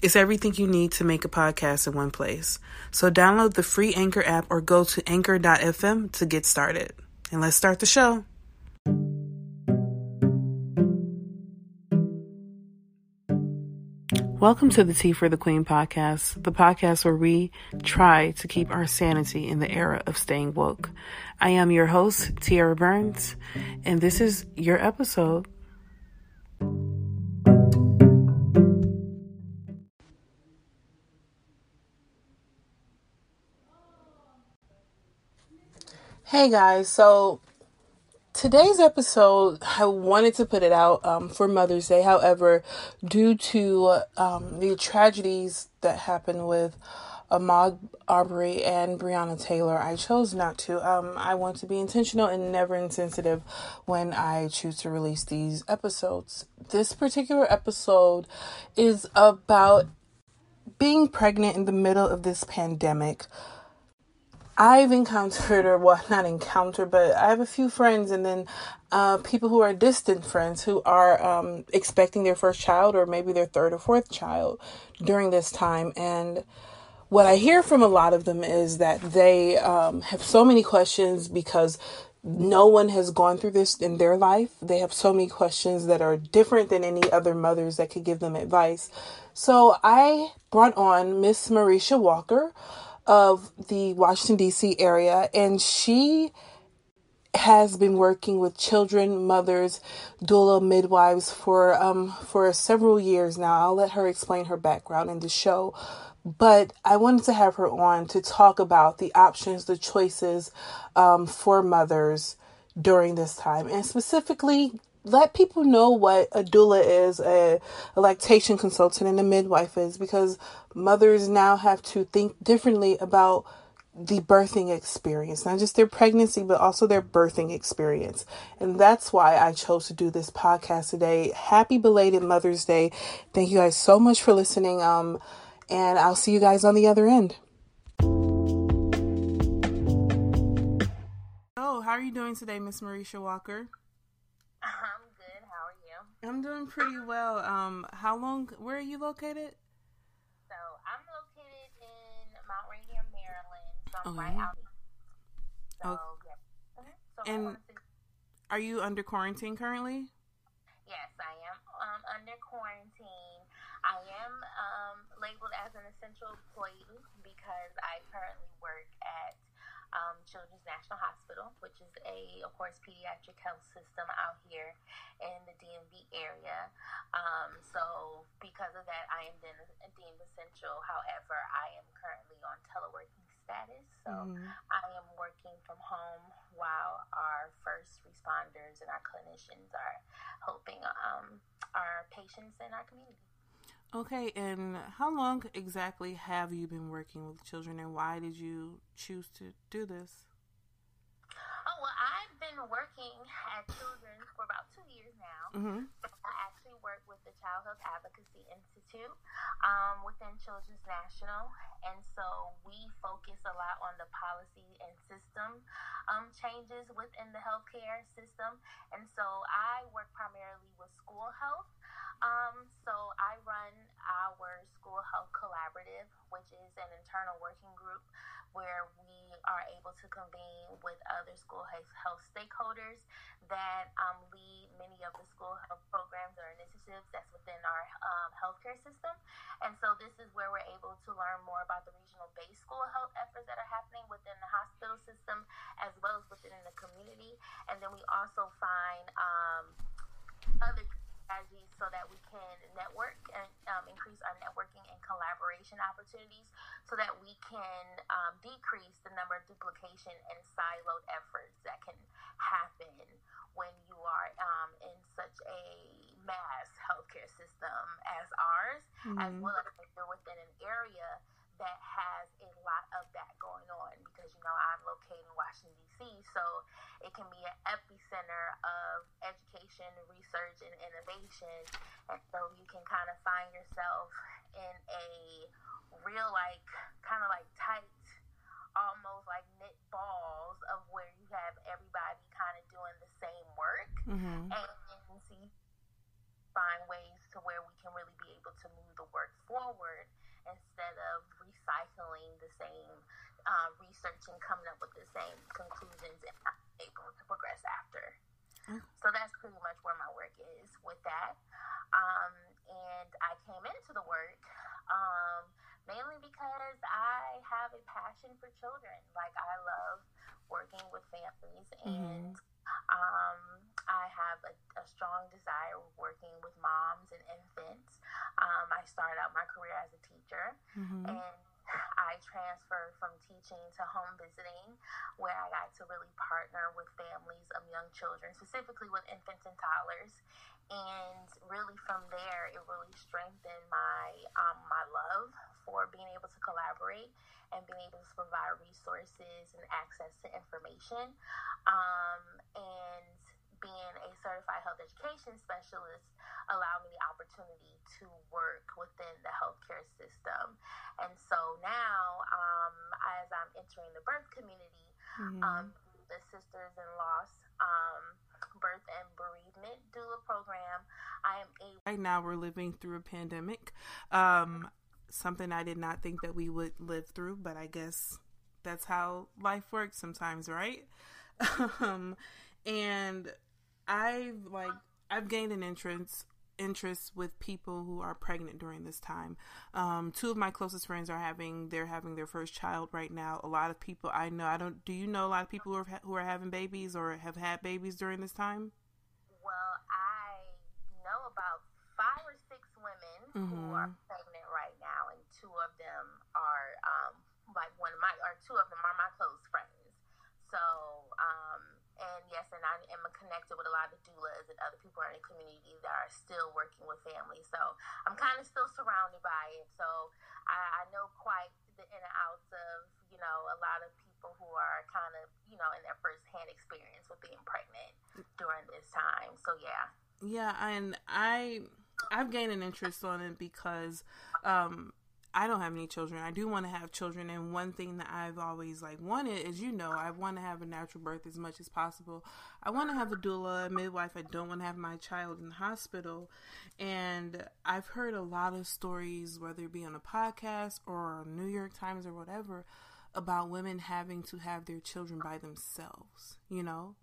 It's everything you need to make a podcast in one place. So download the free Anchor app or go to anchor.fm to get started. And let's start the show. Welcome to the Tea for the Queen podcast, the podcast where we try to keep our sanity in the era of staying woke. I am your host, Tiara Burns, and this is your episode. Hey guys, so today's episode, I wanted to put it out um, for Mother's Day. However, due to um, the tragedies that happened with Ahmaud Arbery and Breonna Taylor, I chose not to. Um, I want to be intentional and never insensitive when I choose to release these episodes. This particular episode is about being pregnant in the middle of this pandemic. I've encountered, or well, not encountered, but I have a few friends, and then uh, people who are distant friends who are um, expecting their first child or maybe their third or fourth child during this time. And what I hear from a lot of them is that they um, have so many questions because no one has gone through this in their life. They have so many questions that are different than any other mothers that could give them advice. So I brought on Miss Mareesha Walker of the Washington, D.C. area, and she has been working with children, mothers, doula, midwives for um for several years now. I'll let her explain her background in the show, but I wanted to have her on to talk about the options, the choices um, for mothers during this time, and specifically let people know what a doula is, a, a, lactation consultant, and a midwife is, because mothers now have to think differently about the birthing experience, not just their pregnancy, but also their birthing experience. And that's why I chose to do this podcast today. Happy belated Mother's Day. Thank you guys so much for listening. Um, and I'll see you guys on the other end. Oh, how are you doing today, Miss Mareesha Walker? I'm good. How are you? I'm doing pretty well. Um, how long? Where are you located? So I'm located in Mount Rainier, Okay. right out. So Oh. yeah. So And- Are you under quarantine currently? yes, I am um, under quarantine. I am um, labeled as an essential employee because I currently work at um, Children's National Hospital, which is a, of course, pediatric health system out here in the DMV area. Um, so, because of that, I am then deemed essential. However, I am currently on teleworking status, so Mhm. I am working from home while our first responders and our clinicians are helping um, our patients in our community. Okay, and how long exactly have you been working with children, and why did you choose to do this? Oh, well, I've been working at Children's for about two years now. Mm-hmm. I actually work with the Child Health Advocacy Institute um, within Children's National, and so we focus a lot on the policy and system um, changes within the healthcare system. And so I work primarily with school health. Um, so I run our school health collaborative, which is an internal working group where we are able to convene with other school health stakeholders that um, lead many of the school health programs or initiatives that's within our um, healthcare system. And so this is where we're able to learn more about the regional based school health efforts that are happening within the hospital system as well as within the community. And then we also find um, other strategies so that we can network and um, increase our networking and collaboration opportunities so that we can um, decrease the number of duplication and siloed efforts that can happen when you are um, in such a mass healthcare system as ours, mm-hmm. as well as if you're within an area that has a lot of that going on because you know I'm located in Washington D.C., so it can be an epicenter of education, research, and innovation, and so you can kind of find yourself in a real like kind of like tight, almost like knit balls of where you have everybody kind of doing the same work, mm-hmm. and see find ways to where we can really be able to move the work forward instead of recycling the same uh, research and coming up with the same conclusions and not able to progress after. Mm. So that's pretty much where my work is with that. Um, and I came into the work um, mainly because I have a passion for children. Like I love working with families and mm-hmm. um, I have a, a, strong desire of working with moms and infants. Um, I started out my career as a teacher mm-hmm. and I transferred from teaching to home visiting, where I got to really partner with families of young children, specifically with infants and toddlers. And really, from there, it really strengthened my um, my love for being able to collaborate and being able to provide resources and access to information. Um, and being a certified health education specialist allowed me the opportunity to work within the healthcare system. And so now, um, as I'm entering the birth community, mm-hmm. um, the Sisters in Loss um, Birth and Bereavement Doula Program, I am able. Right now, we're living through a pandemic. Um, something I did not think that we would live through, but I guess that's how life works sometimes, right? um, and I've like I've gained an interest interest with people who are pregnant during this time. Um, two of my closest friends are having they're having their first child right now. A lot of people I know I don't. Do you know a lot of people who are who are having babies or have had babies during this time? Well, I know about five or six women mm-hmm. who are pregnant right now, and two of them are um, like one of my or two of them are my close friends. So. Um, and yes, and I am connected with a lot of doulas and other people in the community that are still working with families. So I'm kind of still surrounded by it. So I, I know quite the in and outs of, you know, a lot of people who are kind of, you know, in their first hand experience with being pregnant during this time. So yeah. Yeah, and I I've gained an interest on it because um I don't have any children. I do want to have children, and one thing that I've always like wanted is, you know, I want to have a natural birth as much as possible. I want to have a doula, a midwife. I don't want to have my child in the hospital, and I've heard a lot of stories, whether it be on a podcast or New York Times or whatever, about women having to have their children by themselves. You know,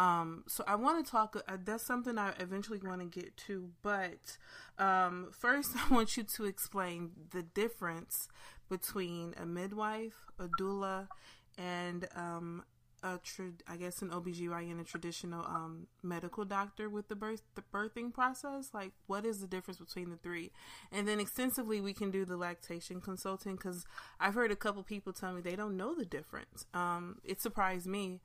um, so I want to talk. Uh, that's something I eventually want to get to, but um, first I want you to explain the difference between a midwife, a doula, and um, a tra- I guess an OBGYN, a traditional um, medical doctor with the birth the birthing process. Like, what is the difference between the three? And then extensively, we can do the lactation consulting because I've heard a couple people tell me they don't know the difference. Um, it surprised me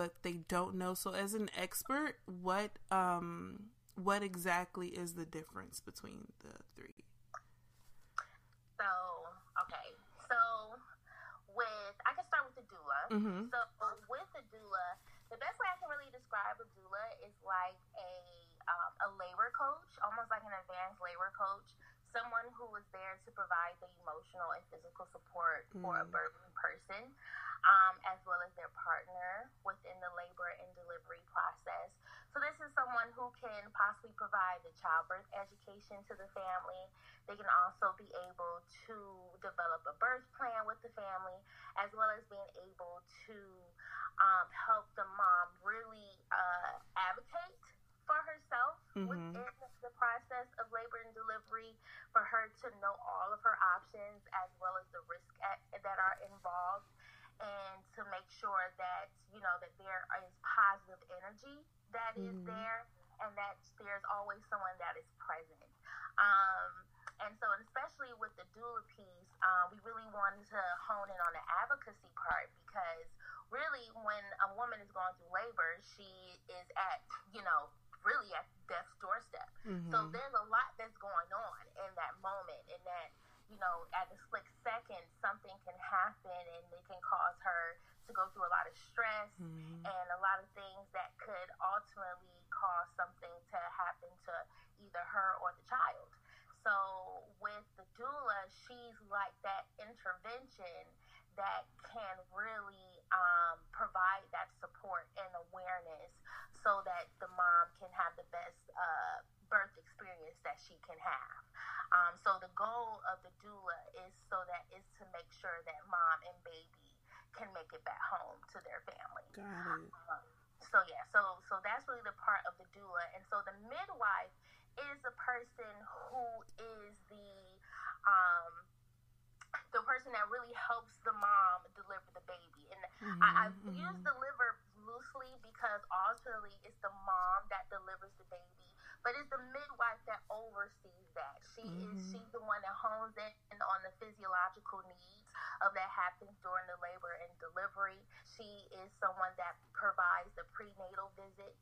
but they don't know. So as an expert, what um what exactly is the difference between the three? So, okay. So with I can start with the doula. Mm-hmm. So with the doula, the best way I can really describe a doula is like a um, a labor coach, almost like an advanced labor coach, someone who is there to provide the emotional and physical support mm-hmm. for a mm. birthing person um, as well as their partner within the labor and delivery process So this is someone who can possibly provide the childbirth education to the family. They can also be able to develop a birth plan with the family, as well as being able to um, help the mom really uh, advocate for herself mm-hmm. within the process of labor and delivery, for her to know all of her options as well as the risks that are involved, and to make sure that you know that there is positive energy that mm-hmm. is there and that there's always someone that is present. Um, and so, especially with the doula piece, um, we really wanted to hone in on the advocacy part because really, when a woman is going through labor, she is at, you know, really at death's doorstep. Mm-hmm. So there's a lot that's going on in that moment, and that, you know, at a split second, something can happen and it can cause her to go through a lot of stress mm-hmm. and a lot of things that could ultimately cause something to happen to either her or the child. So with the doula, she's like that intervention that can really um, provide that support and awareness so that the mom can have the best uh, birth experience that she can have. Um, so the goal of the doula is so that is to make sure that mom and baby can make it back home to their family. Got it. Um, so yeah, so so that's really the part of the doula, and so the midwife is a person who is the um the person that really helps the mom deliver the baby, and mm-hmm, I, I mm-hmm. use deliver loosely because ultimately it's the mom that delivers the baby, but it's the midwife that oversees that. She mm-hmm. is she's the one that hones in on the physiological needs of that happens during the labor and delivery. She is someone that provides the prenatal visits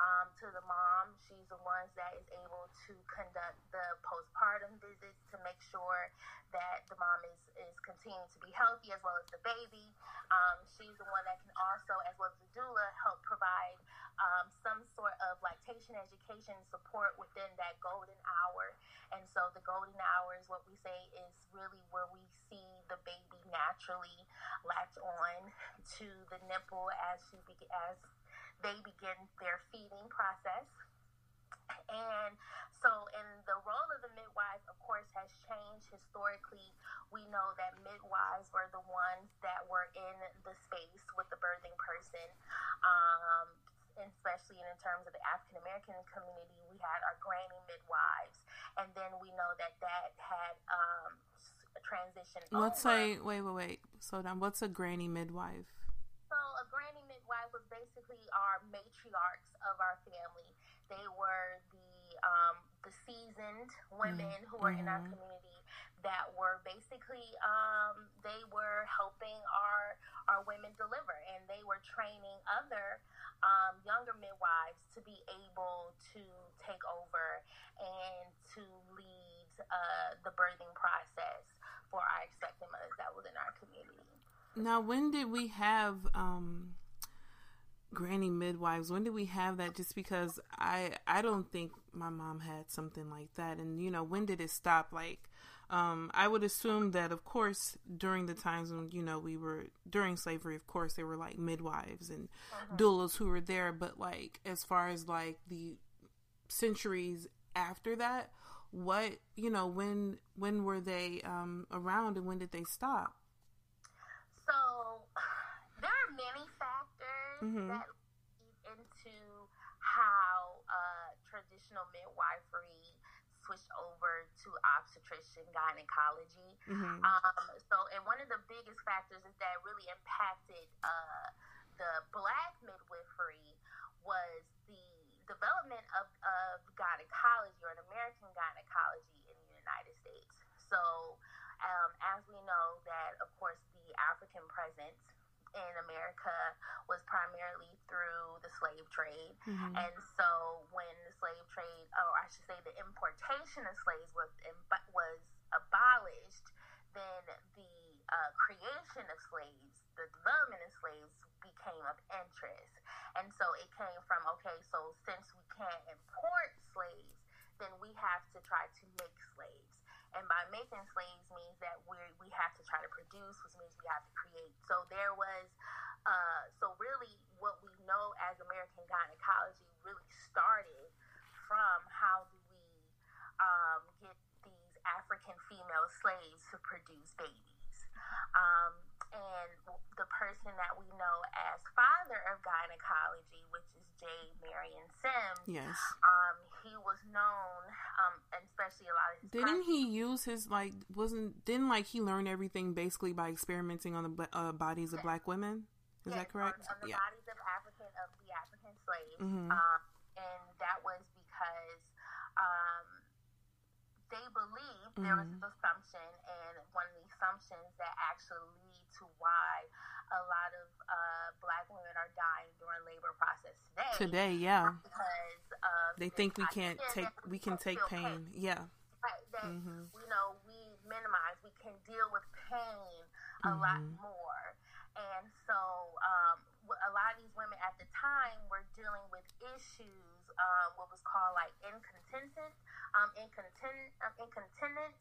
um, to the mom. She's the one that is able to conduct the postpartum visits to make sure that the mom is, is continuing to be healthy as well as the baby. Um, she's the one that can also, as well as the doula, help provide um, some sort of lactation education support within that golden hour. And so the golden hour is what we say is really where we see the baby naturally latch on to the nipple as she be- as they begin their feeding process. And so, in the role of the midwife, of course, has changed historically. We know that midwives were the ones that were in the space with the birthing person. Um, especially in terms of the African American community, we had our granny midwives, and then we know that that had um, transitioned. What's over. a wait, wait, wait? So down. What's a granny midwife? So a granny midwife was basically our matriarchs of our family. They were the um, the seasoned women mm-hmm. who were in our mm-hmm. community that were basically um, they were helping our our women deliver, and they were training other um, younger midwives to be able to take over and to lead uh, the birthing process for our expectant mothers that was in our community. Now, when did we have um, granny midwives? When did we have that? Just because I I don't think my mom had something like that, and you know, when did it stop? Like, um, I would assume that, of course, during the times when you know we were during slavery, of course, there were like midwives and uh-huh. doulas who were there. But like, as far as like the centuries after that, what you know, when when were they um, around and when did they stop? So there are many mm-hmm. that lead into how uh, traditional midwifery switched over to obstetrician gynecology. Mm-hmm. Um, so, and one of the biggest factors is that really impacted uh, the black midwifery was the development of, of gynecology or an American gynecology in the United States. So, um, as we know that, of course, the African presence in America was primarily through the slave trade. Mm-hmm. And so when the slave trade, or I should say the importation of slaves was, was abolished, then the uh, creation of slaves, the development of slaves became of interest. And so it came from, okay, so since we can't import slaves, then we have to try to make slaves. And by making slaves means that we we have to try to produce, which means we have to create. So there was, uh, so really what we know as American gynecology really started from how do we um, get these African female slaves to produce babies. Um, and the person that we know as father of gynecology, which is J. Marion Sims. Yes. Um, he was known, um, especially a lot of his. Didn't he use his like? Wasn't didn't like he learn everything basically by experimenting on the uh, bodies of black women? Is yes, that correct? On, on the yeah. bodies of African of the African slaves, Mhm. um, and that was because um, they believed there was this assumption, and one of the assumptions that actually to why a lot of uh, black women are dying during labor process today. Today, yeah. because of They think we can't take we can take feel pain. Yeah. Right, that Mhm. you know we minimize, we can deal with pain a lot Mhm. more, and so um, a lot of these women at the time were dealing with issues, um, what was called like incontinence, um, incontinent, um, incontinence,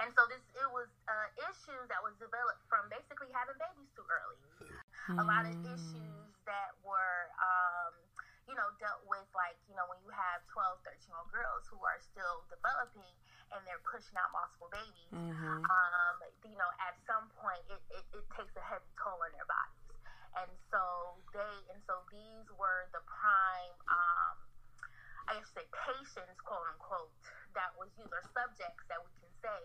and so this it was uh, issues that was developed from basically having babies too early a lot of Mm. issues that were, um, you know, dealt with, like, you know, when you have 12, 13 year old girls who are still developing and they're pushing out multiple babies, Mhm. um, you know, at some point it, it, it takes a heavy toll on their bodies. And so they, and so these were the prime, um, I guess say patients, quote unquote, that was used, or subjects that we can say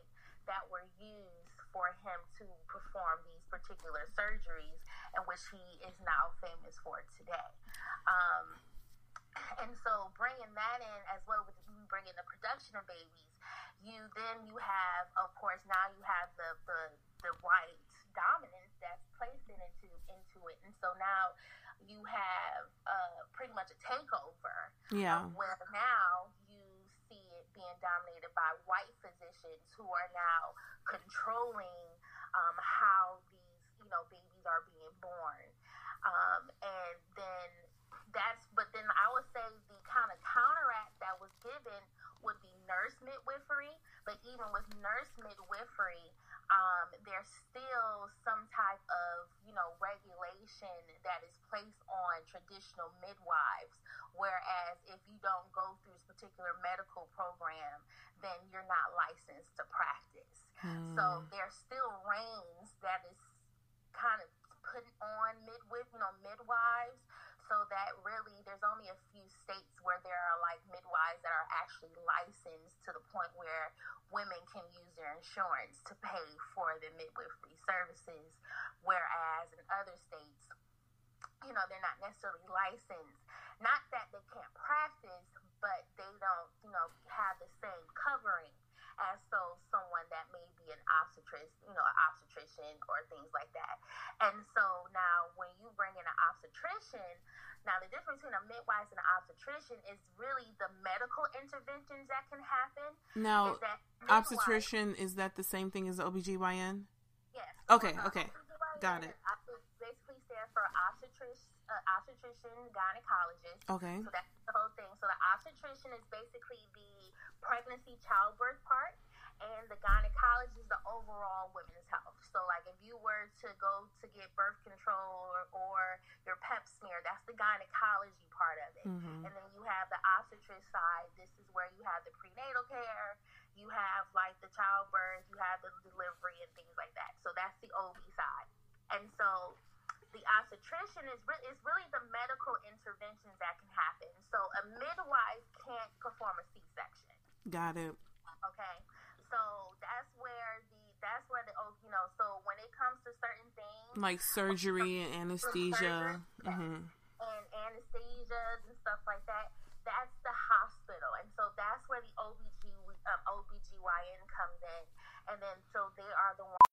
that were used for him to perform these particular surgeries, and which he is now famous for today. Um, and so bringing that in as well with bringing the production of babies, you then you have, of course, now you have the the, the white dominance that's placed in into into it, and so now you have uh, pretty much a takeover Yeah. where now you see it being dominated by white physicians who are now controlling um, how these you know babies are being born. Um, and then that's but then i would say the kind of counteract that was given would be nurse midwifery but even with nurse midwifery um, there's still some type of you know regulation that is placed on traditional midwives whereas if you don't go through this particular medical program then you're not licensed to practice so Mm. there still reigns that is kind of put on midwife you know midwives so that really there's only a few states where there are like midwives that are actually licensed to the point where women can use their insurance to pay for the midwifery services whereas in other states you know they're not necessarily licensed. Not that they can't practice but they don't you know have the same covering as so someone that may be an obstetric, you know, an obstetrician or things like that. And so now when you bring in an obstetrician, now the difference between a midwife and an obstetrician is really the medical interventions that can happen. Now, is midwife- obstetrician is that the same thing as OBGYN? Yes. Okay, Uh, okay. Got it. Basically stands for obstetric, uh, obstetrician gynecologist. Okay. So that's the whole thing. So the obstetrician is basically the pregnancy childbirth part, and the gynecologist is the overall women's health. So like if you were to go to get birth control or, or your Pap smear, that's the gynecology part of it. Mhm. And then you have the obstetric side. This is where you have the prenatal care. You have like the childbirth. You have the delivery and things like that. So that's the OB side. And so the obstetrician is re- is really the medical interventions that can happen. So a midwife can't perform a C-section. Got it. Okay, so that's where the that's where the oh you know so when it comes to certain things Like surgery and anesthesia. Yes. hmm and anesthesias and stuff like that, that's the hospital, and so that's where the OBG um, OBGYN comes in, and then so they are the ones.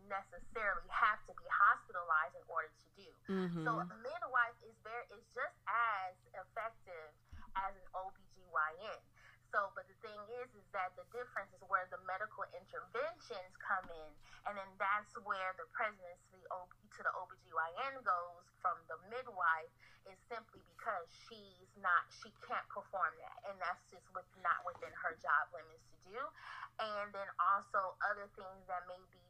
necessarily have to be hospitalized in order to do. Mm-hmm. So a midwife is very is just as effective as an OBGYN. So, but the thing is, is that the difference is where the medical interventions come in, and then that's where the presidency to the OBGYN goes from the midwife is simply because she's not, she can't perform that, and that's just with not within her job limits to do. And then also other things that may be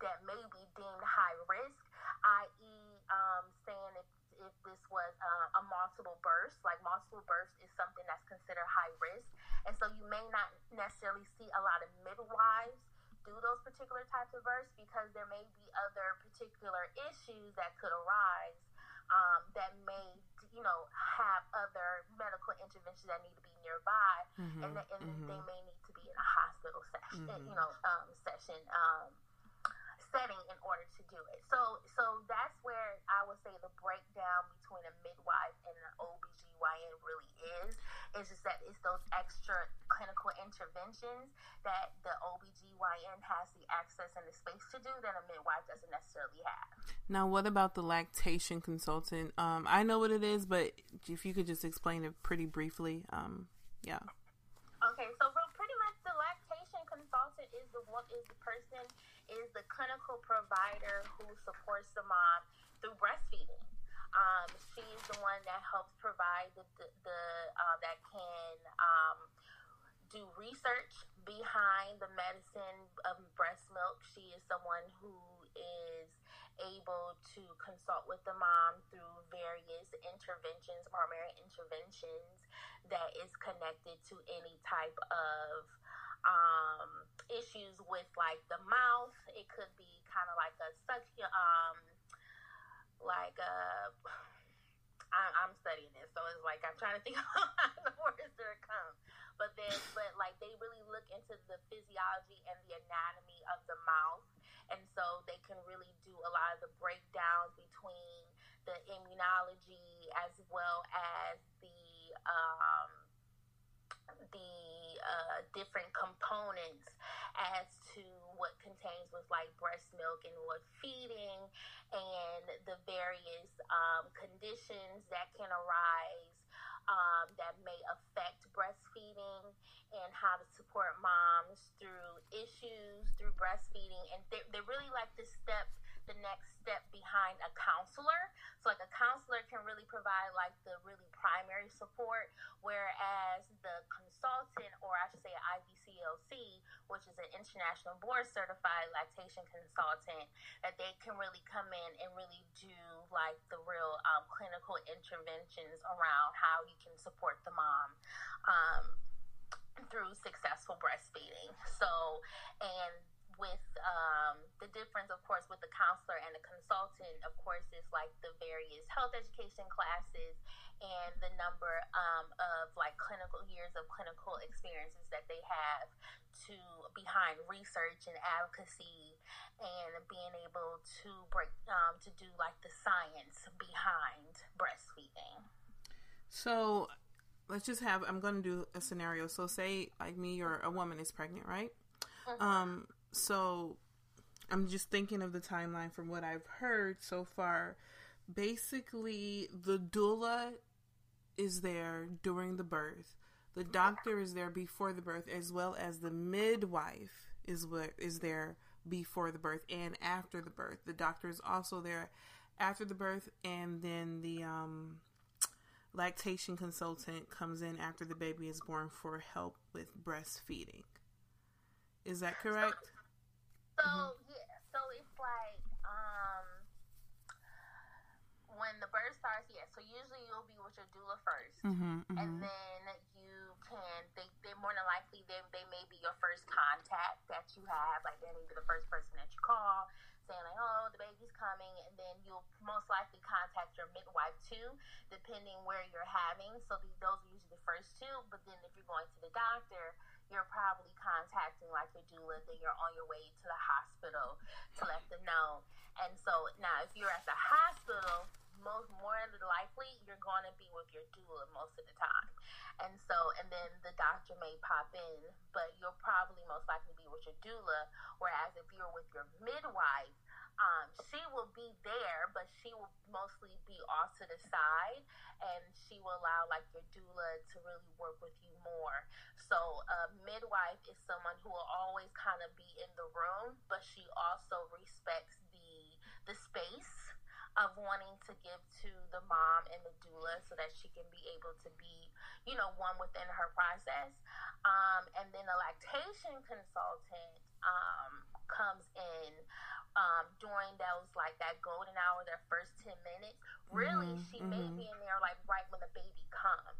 that may be deemed high risk, i.e., um, saying if if this was uh, a multiple burst, like multiple burst is something that's considered high risk, and so you may not necessarily see a lot of midwives do those particular types of births because there may be other particular issues that could arise um, that may, you know, have other medical interventions that need to be nearby, and, the, and they may need to be in a hospital session, you know, um, session. Um, setting in order to do it. So so that's where I would say the breakdown between a midwife and an OBGYN really is. It's just that it's those extra clinical interventions that the OBGYN has the access and the space to do that a midwife doesn't necessarily have. Now, what about the lactation consultant? Um, I know what it is, but if you could just explain it pretty briefly, um, yeah. Okay, so real- pretty much the lactation consultant is the one is the person is the clinical provider who supports the mom through breastfeeding. Um, she is the one that helps provide the the, the uh, that can um, do research behind the medicine of breast milk. She is someone who is able to consult with the mom through various interventions, primary interventions that is connected to any type of um, issues with like the mouth. It could be kind of like a suction, um, like a. I, I'm studying this, so it's like I'm trying to think of the words that come. But then, but like they really look into the physiology and the anatomy of the mouth, and so they can really do a lot of the breakdowns between the immunology as well as the um, the uh, different components as to what contains with like breast milk and what feeding and the various um, conditions that can arise um, that may affect breastfeeding and how to support moms through issues through breastfeeding. And they're, they're really like the step the next step behind a counselor so like a counselor can really provide like the really primary support whereas the consultant or i should say ibclc which is an international board certified lactation consultant that they can really come in and really do like the real um, clinical interventions around how you can support the mom um, through successful breastfeeding. So, and with um, the difference, of course, with the counselor and the consultant, of course, is like the various health education classes and the number um, of like clinical years of clinical experiences that they have to behind research and advocacy and being able to break um, to do like the science behind breastfeeding. So let's just have I'm going to do a scenario. So say like me or a woman is pregnant, right? Um so I'm just thinking of the timeline from what I've heard so far. Basically, the doula is there during the birth. The doctor is there before the birth as well as the midwife is what is there before the birth and after the birth. The doctor is also there after the birth and then the um lactation consultant comes in after the baby is born for help with breastfeeding. Is that correct? So yeah, so it's like um, when the birth starts, yeah. So usually you'll be with your doula 1st Mm-hmm, mm-hmm. and then you can. They they more than likely they they may be your first contact that you have. Like they may be the first person that you call, saying like, oh, the baby's coming, and then you'll most likely contact your midwife too, depending where you're having. So the, those are usually the first two. But then if you're going to the doctor, you're probably contacting like your doula. Then you're on your way to the hospital to let them know. And so now, if you're at the hospital, most more than likely you're going to be with your doula most of the time. And so, and then the doctor may pop in, but you'll probably most likely be with your doula. Whereas if you're with your midwife, um, she will be there, but she will mostly be off to the side, and she will allow like your doula to really work with you more. So a midwife is someone who will always kind of be in the room, but she also respects the the space of wanting to give to the mom and the doula so that she can be able to be, you know, one within her process. Um, and then a lactation consultant um, comes in um, during those like that golden hour, their first 10 minutes. Really, Mhm, she may mhm. be in there like right when the baby comes.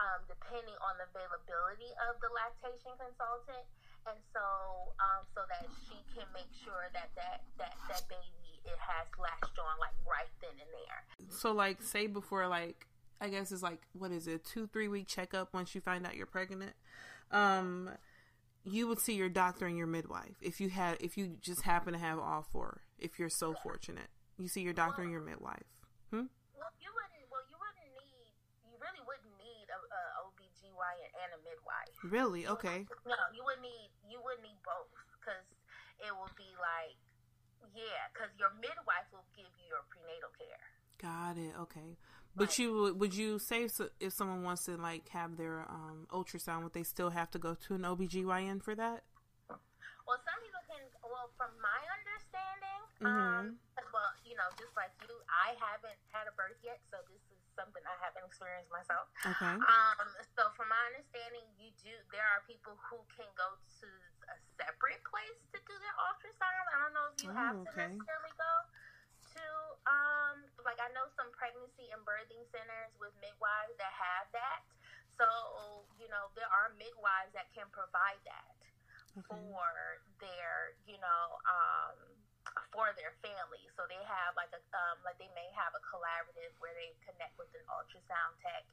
Um, depending on the availability of the lactation consultant, and so um, so that she can make sure that that that that baby it has latched on like right then and there. So like say before like I guess it's like what is it, two, three week checkup once you find out you're pregnant. Um you would see your doctor and your midwife if you had if you just happen to have all four, if you're so fortunate. You see your doctor and your midwife. Hmm? Well, you wouldn't. Well, you wouldn't need. You really wouldn't need a, a OBGYN and a midwife. Really? Okay. No, you would need. You would need both because it will be like, yeah, because your midwife will give you your prenatal care. Got it. Okay. But you would would you say if someone wants to like have their um ultrasound would they still have to go to an OBGYN for that? Well, some people can. Well, from my understanding, Mm-hmm. um, well, you know, just like you, I haven't had a birth yet, so this is something I haven't experienced myself. Okay. Um, so from my understanding, you do. There are people who can go to a separate place to do their ultrasound. I don't know if you Oh, have okay. to necessarily go to. Um, like I know some pregnancy and birthing centers with midwives that have that. So you know there are midwives that can provide that Okay. for their, you know, um, for their family. So they have like a, um, like they may have a collaborative where they connect with an ultrasound tech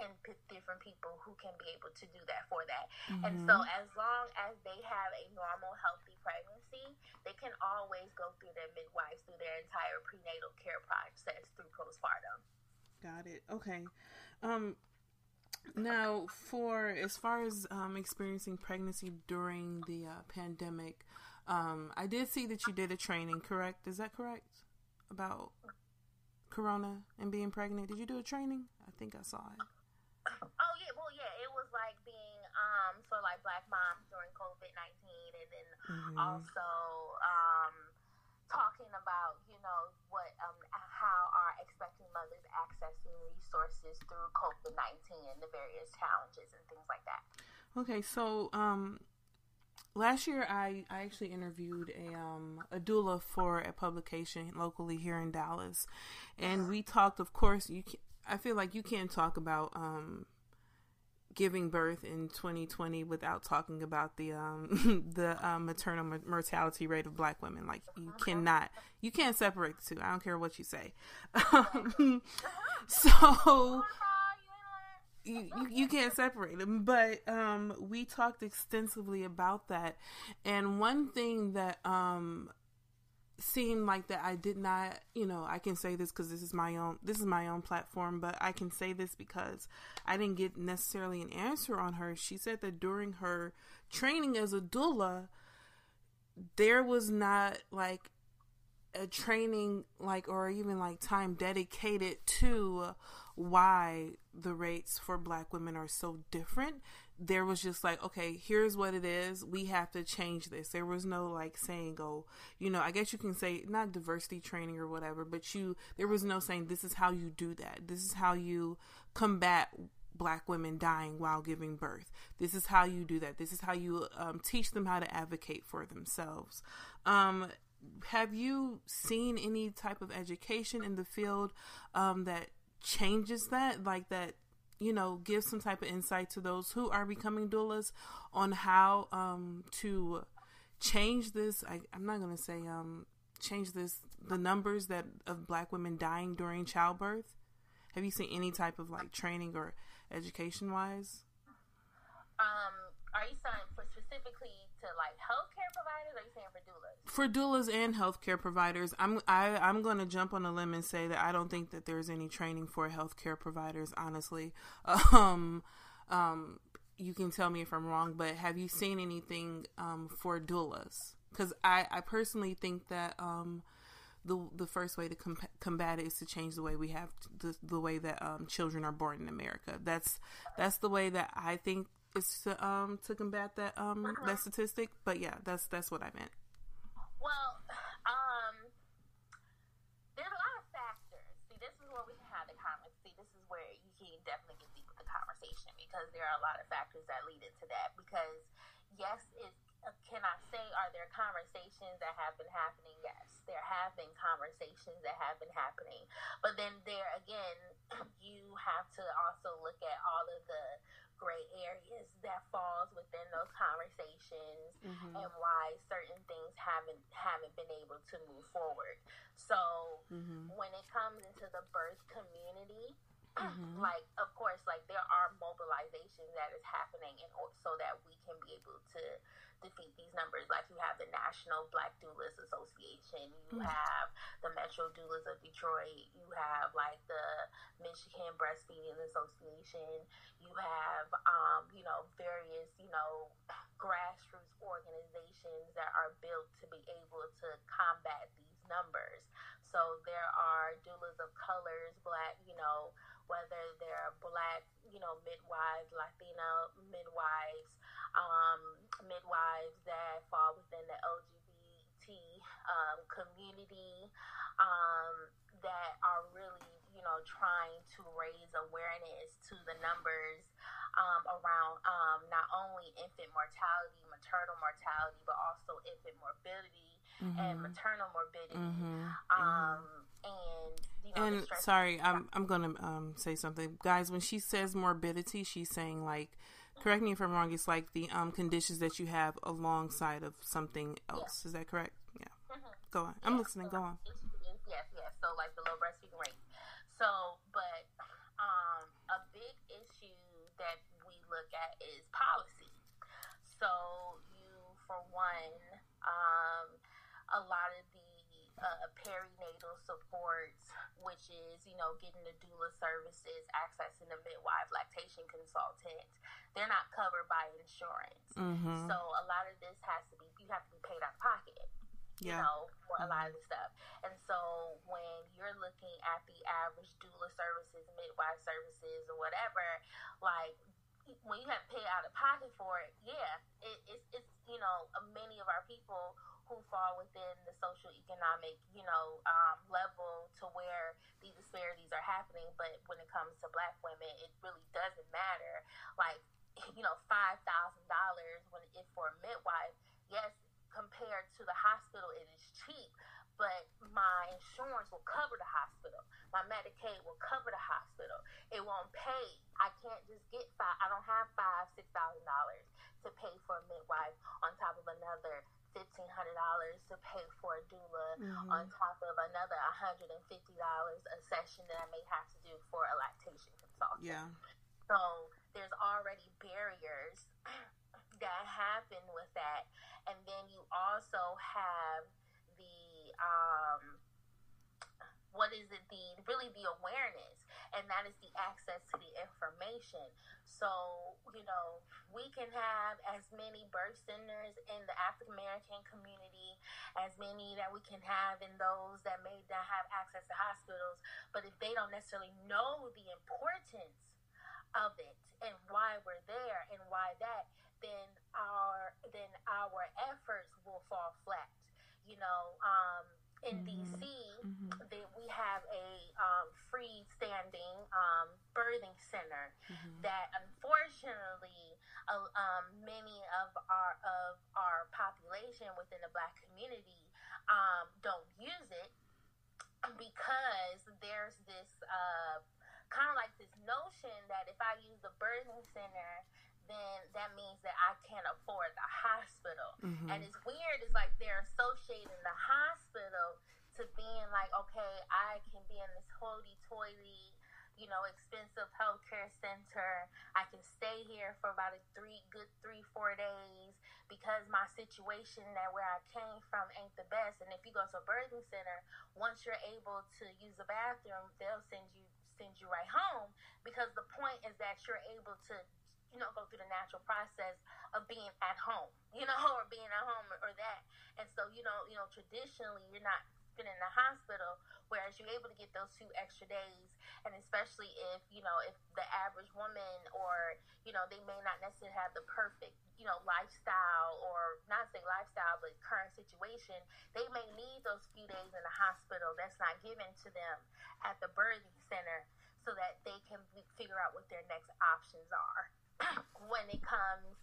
and pick different people who can be able to do that for that. And so as long as they have a normal, healthy pregnancy, they can always go through their midwives through their entire prenatal care process through postpartum. Got it. Okay. Um now for as far as um experiencing pregnancy during the uh, pandemic, um I did see that you did a training, correct? Is that correct? About corona and being pregnant. Did you do a training? I think I saw it. Oh yeah, well yeah, it was like being um for like black moms during COVID nineteen, and then Mhm. also um talking about you know what um how are expecting mothers accessing resources through COVID nineteen and the various challenges and things like that. Okay, so um last year I, I actually interviewed a um a doula for a publication locally here in Dallas. And we talked of course you I feel like you can't talk about um giving birth in 2020 without talking about the um the um, maternal mo- mortality rate of black women. Like you cannot you can't separate the two. I don't care what you say. So you, you can't separate them. But um we talked extensively about that. And one thing that um seemed like that I did not you know I can say this because this is my own this is my own platform but I can say this because I didn't get necessarily an answer on her. She said that during her training as a doula there was not like a training like or even like time dedicated to why the rates for black women are so different. There was just like okay here's what it is. We have to change this. There was no like saying oh you know i guess you can say not diversity training or whatever but you there was no saying this is how you do that. This is how you combat black women dying while giving birth. This is how you do that. This is how you um, teach them how to advocate for themselves. Um, have you seen any type of education in the field um, that changes that, like that, you know, gives some type of insight to those who are becoming doulas on how um, to change this. I, I'm not going to say um, change this the numbers that of black women dying during childbirth. Have you seen any type of like training or education wise? Um, are you saying for specifically to like healthcare providers? Or are you saying for doulas? For doulas and healthcare providers, I'm I, I'm going to jump on a limb and say that I don't think that there's any training for healthcare providers. Honestly, um, um, you can tell me if I'm wrong, but have you seen anything um, for doulas? Because I, I personally think that um, the the first way to com- combat it is to change the way we have the, the way that um, children are born in America. That's that's the way that I think is to um to combat that um uh-huh. that statistic. But yeah, that's that's what I meant. Well, um, there's a lot of factors. See, this is where we can have the conversation. See, this is where you can definitely get deep with the conversation because there are a lot of factors that lead into that. Because yes, it can I say, are there conversations that have been happening? Yes, there have been conversations that have been happening. But then there again, you have to also look at all of the gray areas that falls within those conversations mm-hmm. and why certain things haven't haven't been able to move forward. So mm-hmm. when it comes into the birth community, Mm-hmm. like of course like there are mobilizations that is happening and so that we can be able to defeat these numbers. Like you have the National Black Doulas Association, you mm. have the Metro Doulas of Detroit, you have like the Michigan Breastfeeding Association, you have um, you know various you know grassroots organizations that are built to be able to combat these numbers. So there are doulas of colors, black, you know, whether they're black, you know, midwives, Latina midwives, um, midwives that fall within the LGBT um, community um, that are really, you know, trying to raise awareness to the numbers um, around um, not only infant mortality, maternal mortality, but also infant morbidity mm-hmm. and maternal morbidity. Mm-hmm. Um, and you know, and sorry, I'm I'm gonna um, say something, guys. When she says morbidity, she's saying like correct me if I'm wrong. It's like the um, conditions that you have alongside of something else. Yeah. Is that correct? Yeah. Mm-hmm. Go on. I'm listening. So Go on. Yes, yes. So like the low breastfeeding rate. So, but um, a big issue that we look at is policy. So you, for one, um, a lot of uh, perinatal supports, which is, you know, getting the doula services, accessing the midwife, lactation consultant, they're not covered by insurance. Mm-hmm. So a lot of this has to be, you have to be paid out of pocket. Yeah. You know, for a lot of this stuff. And so when you're looking at the average doula services, midwife services, or whatever, like when you have to pay out of pocket for it, yeah, it, it's, it's, you know, many of our people who fall within the social economic, you know, um, level to where these disparities are happening. But when it comes to black women, it really doesn't matter. Like, you know, five thousand dollars when if for a midwife, yes, compared to the hospital, it is cheap. But my insurance will cover the hospital. My Medicaid will cover the hospital. It won't pay. I can't just get five. I don't have five, six thousand dollars to pay for a midwife on top of another fifteen hundred dollars to pay for a doula mm-hmm. on top of another hundred and fifty dollars a session that I may have to do for a lactation consultant. Yeah. So there's already barriers that happen with that, and then you also have the um, what is it the really the awareness and that is the access to the information. So you know we can have as many birth centers in the african american community as many that we can have in those that may not have access to hospitals but if they don't necessarily know the importance of it and why we're there and why that then our then our efforts will fall flat. You know um in mm-hmm. DC, mm-hmm. that we have a um, freestanding um, birthing center mm-hmm. that unfortunately uh, um, many of our of our population within the Black community um, don't use it because there's this uh, kind of like this notion that if I use the birthing center, then that means that I can't afford the hospital. Mm-hmm. And it's weird. It's like they're associating the hospital to being like, okay, I can be in this hoity-toity you know, expensive healthcare center. I can stay here for about a three good three, four days because my situation that where I came from ain't the best. And if you go to a birthing center, once you're able to use the bathroom, they'll send you send you right home because the point is that you're able to you know, go through the natural process of being at home, you know, or being at home or, that. And so, you know, you know, traditionally you're not been in the hospital, whereas you're able to get those two extra days. And especially if, you know, if the average woman or, you know, they may not necessarily have the perfect, you know, lifestyle or not say lifestyle, but current situation, they may need those few days in the hospital that's not given to them at the birthing center so that they can figure out what their next options are when it comes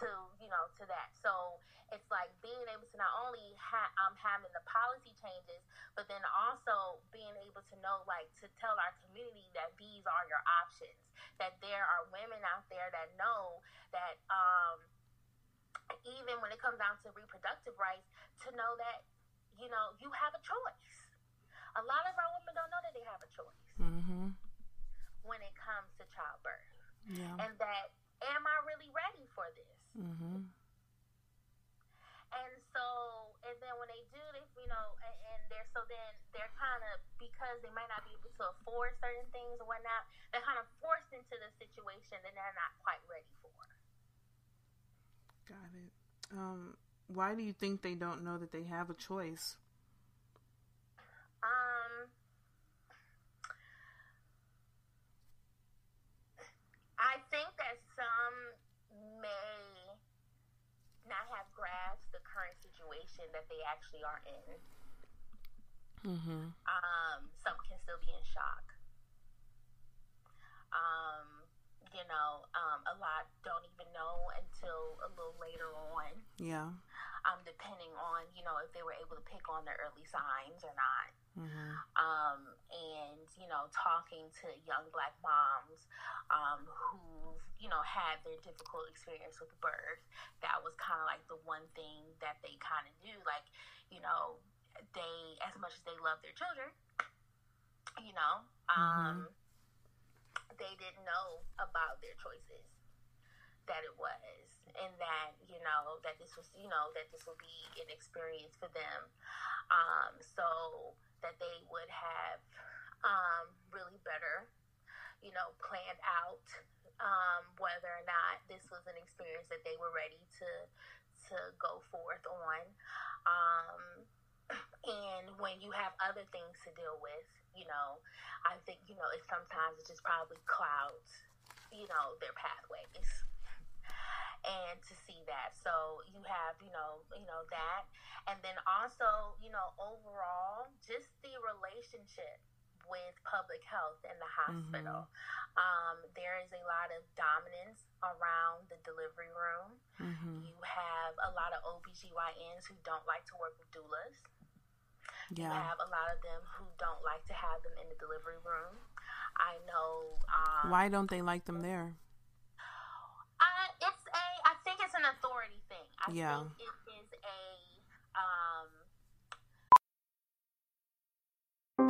to you know to that. So it's like being able to not only ha- um, having the policy changes, but then also being able to know like to tell our community that these are your options. That there are women out there that know that um, even when it comes down to reproductive rights, to know that you know you have a choice. A lot of our women don't know that they have a choice mm-hmm. when it comes to childbirth, yeah. and that am I really ready for this? Mm-hmm. And so, and then when they do, this, you know, and, and they're so then they're kind of because they might not be able to afford certain things or whatnot, they're kind of forced into the situation that they're not quite ready for. Got it. Um, why do you think they don't know that they have a choice? Um, I think that some may not have grasped the current situation that they actually are in. Mm-hmm. Um, some can still be in shock. Um, you know, um, a lot don't even know until a little later on. Yeah. Um, depending on you know if they were able to pick on the early signs or not. Mm-hmm. Um, and you know, talking to young black moms um, who've you know had their difficult experience with birth, that was kind of like the one thing that they kind of knew. Like, you know, they as much as they love their children, you know, um, mm-hmm. they didn't know about their choices that it was and that you know that this was you know that this would be an experience for them um, so that they would have um, really better you know planned out um, whether or not this was an experience that they were ready to to go forth on. Um, and when you have other things to deal with you know i think you know it sometimes it just probably clouds you know their pathways and to see that. So you have, you know, you know that, and then also, you know, overall, just the relationship with public health in the hospital. Mm-hmm. Um, there is a lot of dominance around the delivery room. Mm-hmm. You have a lot of OBGYNs who don't like to work with doulas. Yeah. You have a lot of them who don't like to have them in the delivery room. I know. Um, Why don't they like them there? An authority thing. I yeah. think it is a um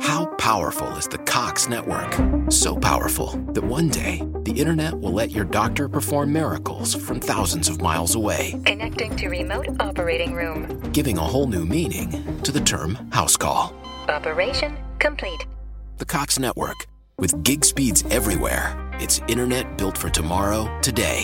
How powerful is the Cox network? So powerful that one day the internet will let your doctor perform miracles from thousands of miles away. Connecting to remote operating room. Giving a whole new meaning to the term house call. Operation complete. The Cox network with gig speeds everywhere. It's internet built for tomorrow, today.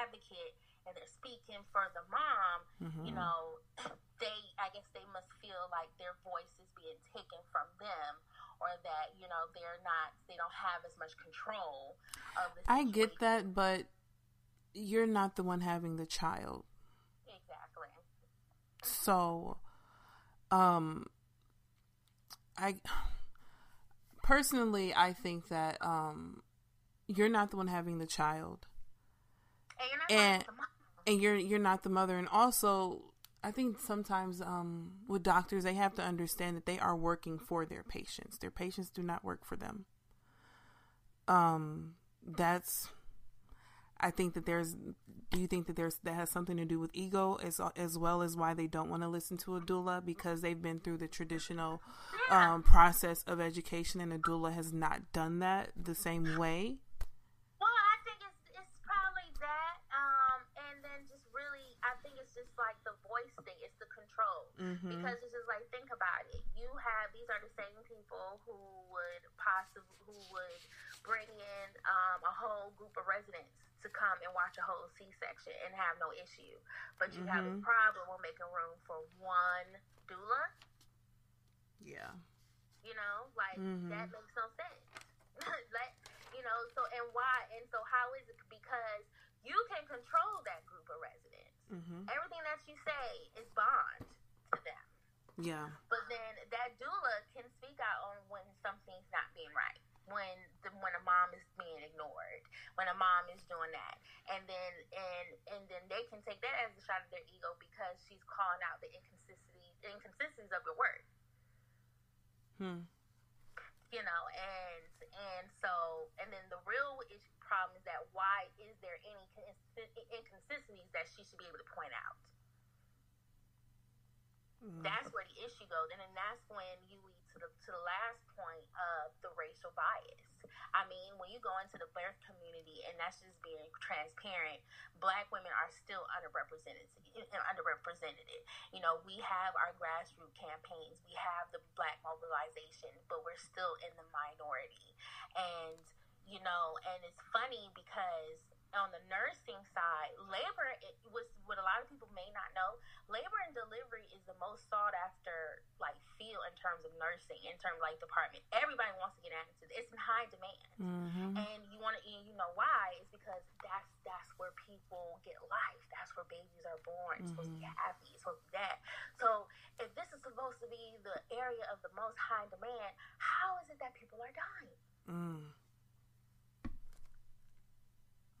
advocate and they're speaking for the mom, Mm-hmm. you know, they, I guess they must feel like their voice is being taken from them or that, you know, they're not, they don't have as much control of the I get that, but you're not the one having the child. Exactly. So, um, I personally, I think that um, you're not the one having the child, And you're not And- the and you're you're not the mother. And also, I think sometimes um, with doctors, they have to understand that they are working for their patients. Their patients do not work for them. Um, that's. I think that there's. Do you think that there's that has something to do with ego as as well as why they don't want to listen to a doula because they've been through the traditional um, process of education and a doula has not done that the same way. Control Mm-hmm. because it's just like think about it. You have these are the same people who would possibly who would bring in um, a whole group of residents to come and watch a whole C-section and have no issue, but you have a Mhm. problem with making room for one doula. Yeah. You know, like Mhm. that makes no sense. like, you know, so and why? And so how is it? Because you can control that group of residents. Mm-hmm. Everything that you say is bond. Yeah. But then that doula can speak out on when something's not being right. When the, when a mom is being ignored, when a mom is doing that, and then and and then they can take that as a shot at their ego because she's calling out the inconsistencies inconsistencies of your work. Hmm. you know, and and so and then the real issue problem is that why is there any inconsistencies that she should be able to point out? Mm. That's where the issue goes, and then that's when you lead to the to the last point of the racial bias. I mean, when you go into the birth community, and that's just being transparent, black women are still underrepresented. Underrepresented. You know, we have our grassroots campaigns, we have the black mobilization, but we're still in the minority. And you know, and it's funny because on the nursing side, labor it was what a lot of people may not know. Labor and delivery is the most sought after like field in terms of nursing, in terms of like department. Everybody wants to get into it. It's in high demand, Mm-hmm. and you want to, you know why? It's because that's that's where people get life. That's where babies are born. It's supposed to be happy. It's supposed to be that. So if this is supposed to be the area of the most high demand, how is it that people are dying? Mm.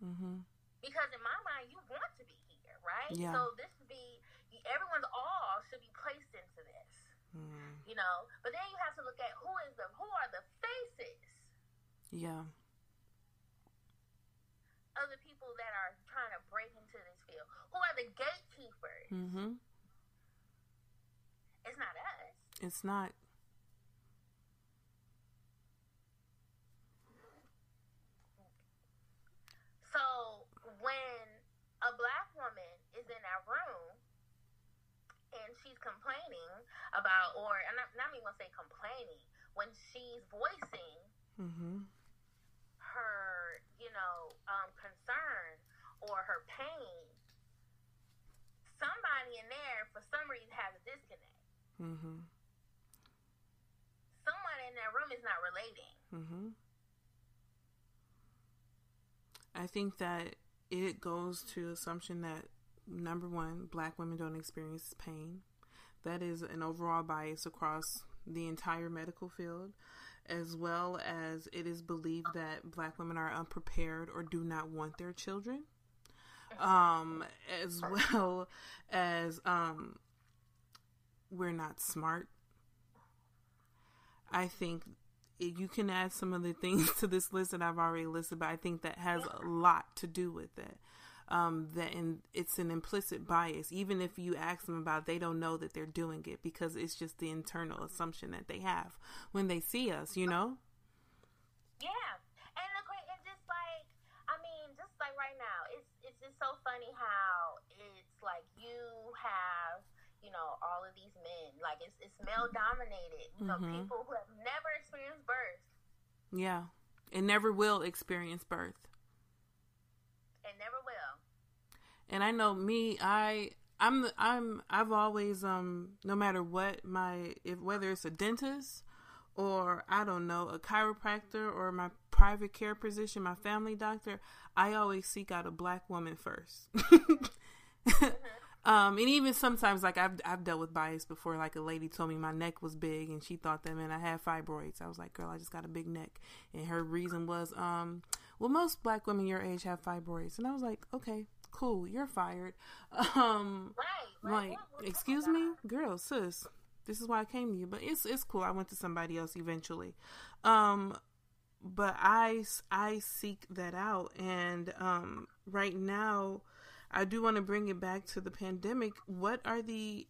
Mm-hmm. Because in my mind, you want to be here, right? Yeah. So this should be everyone's all should be placed into this, Mm. you know. But then you have to look at who is the who are the faces Yeah. of the people that are trying to break into this field. Who are the gatekeepers? Mm-hmm. It's not us. It's not. So when a black woman is in that room and she's complaining about, or I'm not, not even gonna say complaining, when she's voicing Mm-hmm. her, you know, um, concern or her pain, somebody in there for some reason has a disconnect. Mm-hmm. Someone in that room is not relating. Mm-hmm. I think that it goes to assumption that number one, black women don't experience pain. That is an overall bias across the entire medical field, as well as it is believed that black women are unprepared or do not want their children. Um, as well as um, we're not smart. I think you can add some of the things to this list that I've already listed, but I think that has a lot to do with it. Um, that and it's an implicit bias. Even if you ask them about, it, they don't know that they're doing it because it's just the internal assumption that they have when they see us. You know? Yeah, and the and just like I mean, just like right now, it's it's just so funny how it's like you have you know all of these men, like it's it's male dominated. You know, Mhm. people who have never experienced birth. Yeah. and never will experience birth. And never will. And I know me, I I'm I'm I've always um no matter what my if whether it's a dentist or I don't know a chiropractor or my private care position, my family doctor, I always seek out a black woman first. um, and even sometimes, like I've I've dealt with bias before. Like a lady told me my neck was big, and she thought that man I had fibroids. I was like, girl, I just got a big neck, and her reason was, um, well, most black women your age have fibroids, and I was like, okay, cool, you're fired. Um, right, like, excuse me, girl, sis, this is why I came to you. But it's it's cool. I went to somebody else eventually. Um, but I I seek that out, and um, right now, I do want to bring it back to the pandemic. What are the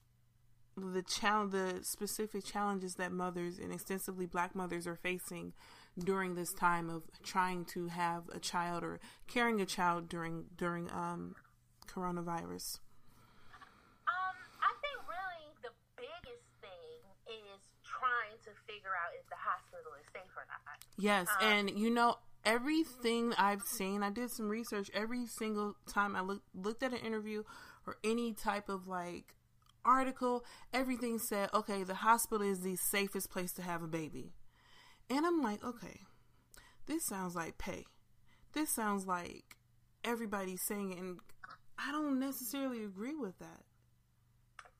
the challenge, the specific challenges that mothers and extensively black mothers are facing during this time of trying to have a child or carrying a child during during um, coronavirus? Um, I think really the biggest thing is trying to figure out if the hospital is safe or not. Yes, um, and you know everything I've seen, I did some research. Every single time I looked looked at an interview or any type of like article, everything said, okay, the hospital is the safest place to have a baby. And I'm like, okay, this sounds like pay. This sounds like everybody's saying it, and I don't necessarily agree with that.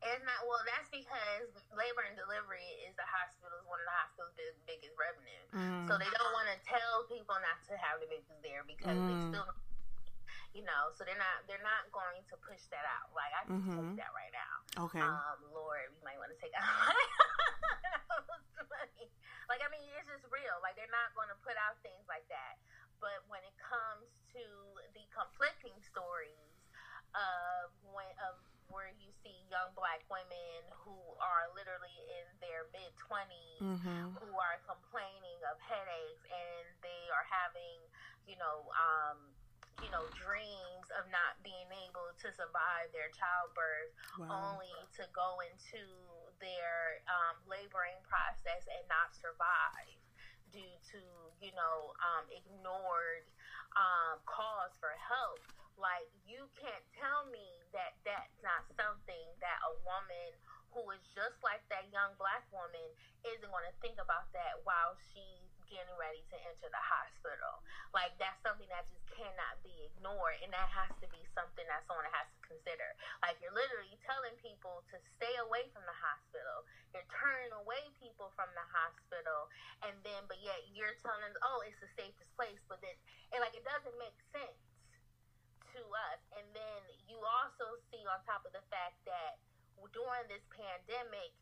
It's not well. That's because labor and delivery is the hospital's one of the hospital's big, biggest revenue. Mm. So they don't want to tell people not to have the babies there because mm. they still, you know. So they're not they're not going to push that out. Like I can mm-hmm. take that right now. Okay. Um, Lord, we might want to take out. like I mean, it's just real. Like they're not going to put out things like that. But when it comes to the conflicting stories of when of where you see young black women who are literally in their mid 20s mm-hmm. who are complaining of headaches and they are having, you know, um, you know, dreams of not being able to survive their childbirth, wow. only to go into their um, laboring process and not survive due to, you know, um, ignored um, calls for help like, you can't tell me that that's not something that a woman who is just like that young black woman isn't going to think about that while she's getting ready to enter the hospital. Like, that's something that just cannot be ignored, and that has to be something that someone has to consider. Like, you're literally telling people to stay away from the hospital. You're turning away people from the hospital, and then, but yet you're telling them, oh, it's the safest place, but then, and like, it doesn't make sense to us. And then you also see, on top of the fact that during this pandemic,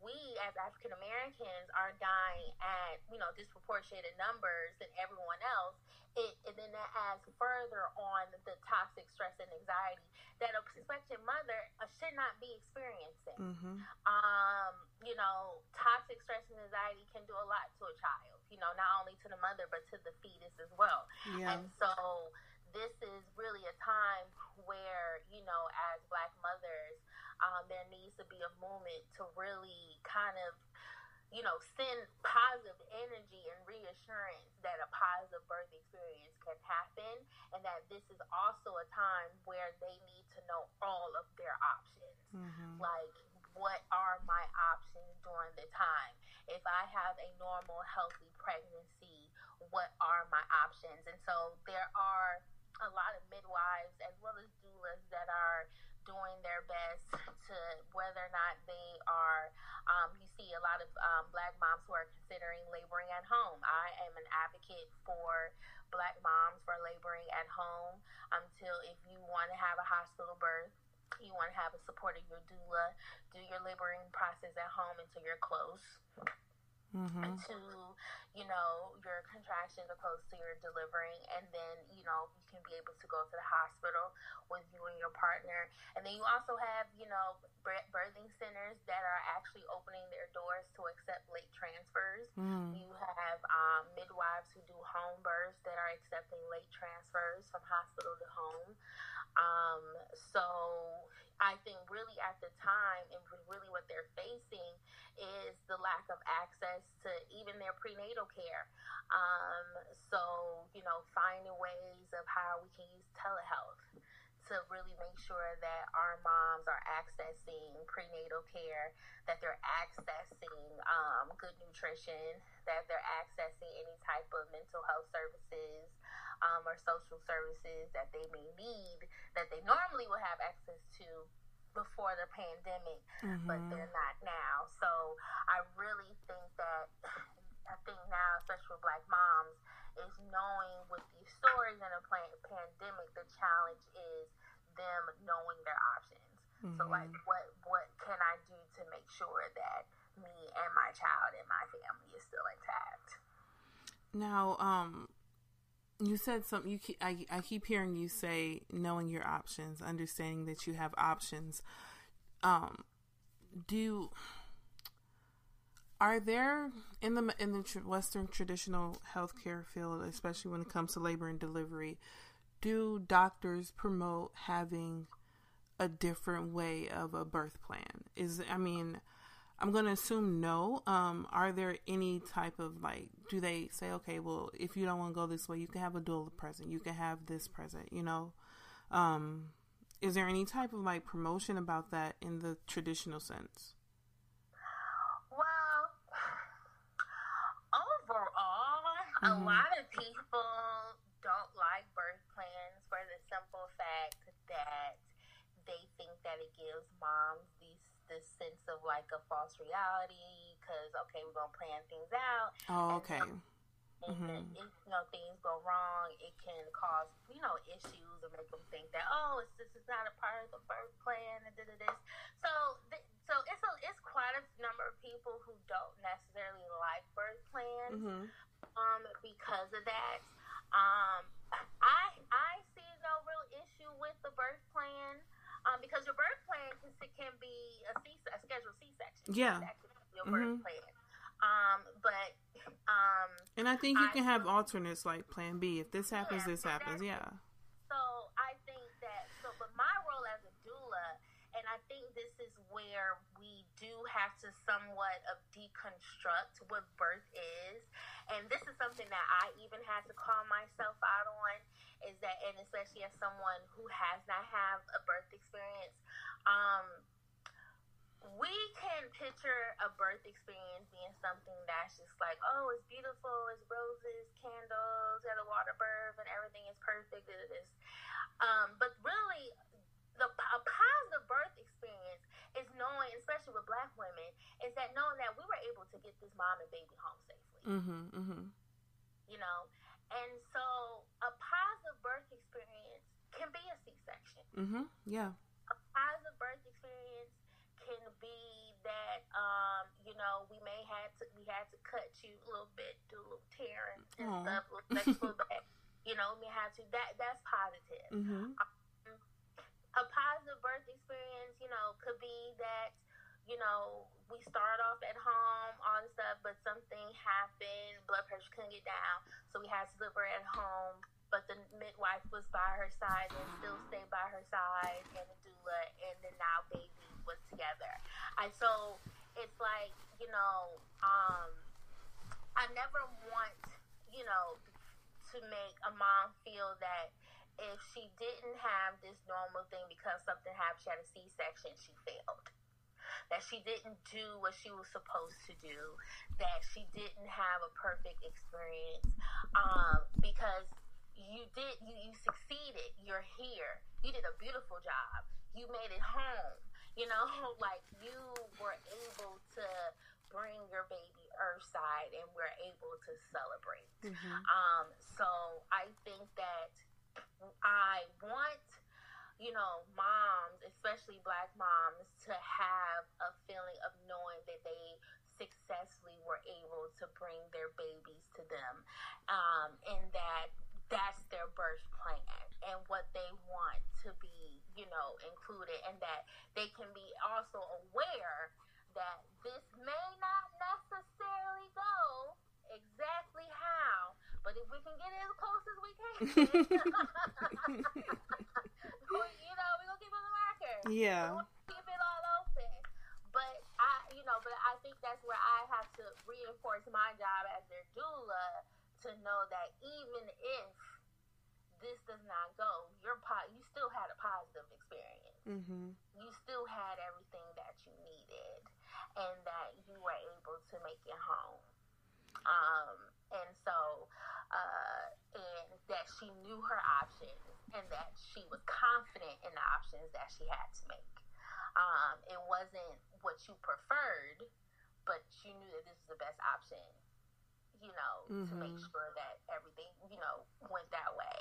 we as African Americans are dying at you know disproportionate numbers than everyone else. It, and then that adds further on the toxic stress and anxiety that a prospective mother uh, should not be experiencing. Mm-hmm. Um, you know, toxic stress and anxiety can do a lot to a child. You know, not only to the mother but to the fetus as well. Yeah. And so this is really a time where, you know, as black mothers, um, there needs to be a movement to really kind of, you know, send positive energy and reassurance that a positive birth experience can happen and that this is also a time where they need to know all of their options. Mm-hmm. Like, what are my options during the time? If I have a normal, healthy pregnancy, what are my options? And so there are a lot of midwives as well as doulas that are doing their best to whether or not they are um, you see a lot of um, black moms who are considering laboring at home. I am an advocate for black moms for laboring at home until if you want to have a hospital birth you want to have a support of your doula do your laboring process at home until you're close mm-hmm. to, you know, your contractions opposed to your delivering. And then, you know, you can be able to go to the hospital with you and your partner. And then you also have, you know, birthing centers that are actually opening their doors to accept late transfers. Mm. You have um, midwives who do home births that are accepting late transfers from hospital to home. Um, so I think really at the time and really what they're facing is the lack of access to even their prenatal care. Um, so, you know, finding ways of how we can use telehealth to really make sure that our moms are accessing prenatal care, that they're accessing um, good nutrition, that they're accessing any type of mental health services um, or social services that they may need that they normally would have access to before the pandemic, mm-hmm. but they're not now. So I really think that I think now, especially with Black moms, is knowing with these stories in a pandemic, the challenge is them knowing their options. Mm-hmm. So like, what what can I do to make sure that me and my child and my family is still intact? Now, um, you said something. You keep, I I keep hearing you say knowing your options, understanding that you have options. Um, do are there in the in the Western traditional healthcare field, especially when it comes to labor and delivery, do doctors promote having a different way of a birth plan? Is I mean, I'm going to assume no. Um, are there any type of like, do they say, okay, well, if you don't want to go this way, you can have a doula present, you can have this present, you know? Um, is there any type of like promotion about that in the traditional sense? Well, overall, mm-hmm. a lot of people don't like birth plans for the simple fact that they think that it gives moms this sense of like a false reality because okay, we're gonna plan things out. Oh, okay. And, mm-hmm. if you know things go wrong, it can cause you know issues or make them think that oh, it's, this is not a part of the birth plan and da this. So, th- so it's a, it's quite a number of people who don't necessarily like birth plans mm-hmm. um, because of that. Um, I I see no real issue with the birth plan um, because your birth plan can, can be a, C, a scheduled C section. Yeah. Your birth mm-hmm. plan. Um, but um, and I think you I, can have alternates like Plan B. If this happens, yeah, this happens. Yeah. So I think that. So, but my role as a doula, and I think this is where we do have to somewhat of deconstruct what birth is, and this is something that I even had to call myself out on is that, and especially as someone who has not had a birth experience, um, we can picture a birth experience being something that's just like, oh, it's beautiful, it's roses, candles, got a water birth, and everything is perfect. It is, um, but really, the a positive birth experience is knowing, especially with Black women, is that knowing that we were able to get this mom and baby home safely. Mm-hmm, mm-hmm. You know, and so a positive birth experience can be a C section. Mm-hmm. Yeah. A positive birth experience can be that um, you know, we may have to we had to cut you a little bit, do a little tearing and Aww. stuff, little back. You know, we have to that that's positive. Mm-hmm. Um, a positive birth experience, you know, could be that you know, we start off at home, all this stuff, but something happened, blood pressure couldn't get down, so we had to deliver at home. But the midwife was by her side and still stayed by her side, and the doula, and then now baby was together. And so it's like, you know, um, I never want, you know, to make a mom feel that if she didn't have this normal thing because something happened, she had a C section, she failed that she didn't do what she was supposed to do, that she didn't have a perfect experience, um, because you did you, you succeeded. You're here. You did a beautiful job. You made it home. You know, like you were able to bring your baby earthside and we're able to celebrate. Mm-hmm. Um, so I think that I want you know, moms, especially black moms, to have a feeling of knowing that they successfully were able to bring their babies to them, um, and that that's their birth plan and what they want to be, you know, included, and that they can be also aware that this may not necessarily go exactly how, but if we can get as close as we can, Yeah. Keep it all open. But I, you know, but I think that's where I have to reinforce my job as their doula to know that even if this does not go, your po- you still had a positive experience. Mm-hmm. You still had everything that you needed, and that you were able to make it home. Um, and so, uh, and that she knew her options, and that she was confident in the options that she had to make. Um, it wasn't what you preferred, but you knew that this was the best option you know, mm-hmm. to make sure that everything, you know, went that way.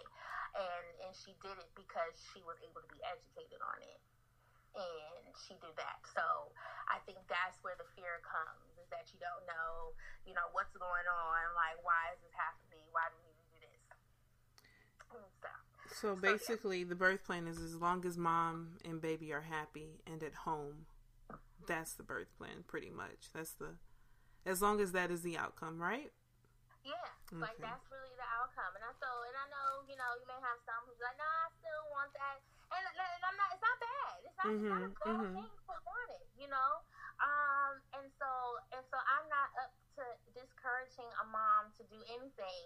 And and she did it because she was able to be educated on it. And she did that. So I think that's where the fear comes is that you don't know, you know, what's going on, like why is this happening? Why do we need to do this? So, so basically, so, yeah. the birth plan is as long as mom and baby are happy and at home, that's the birth plan, pretty much. That's the, as long as that is the outcome, right? Yeah, okay. like that's really the outcome. And I so and I know you know you may have some who's like, no, nah, I still want that, and, and I'm not. It's not not, mm-hmm, it's not a bad mm-hmm. thing to want you know. Um, and so and so I'm not up to discouraging a mom to do anything,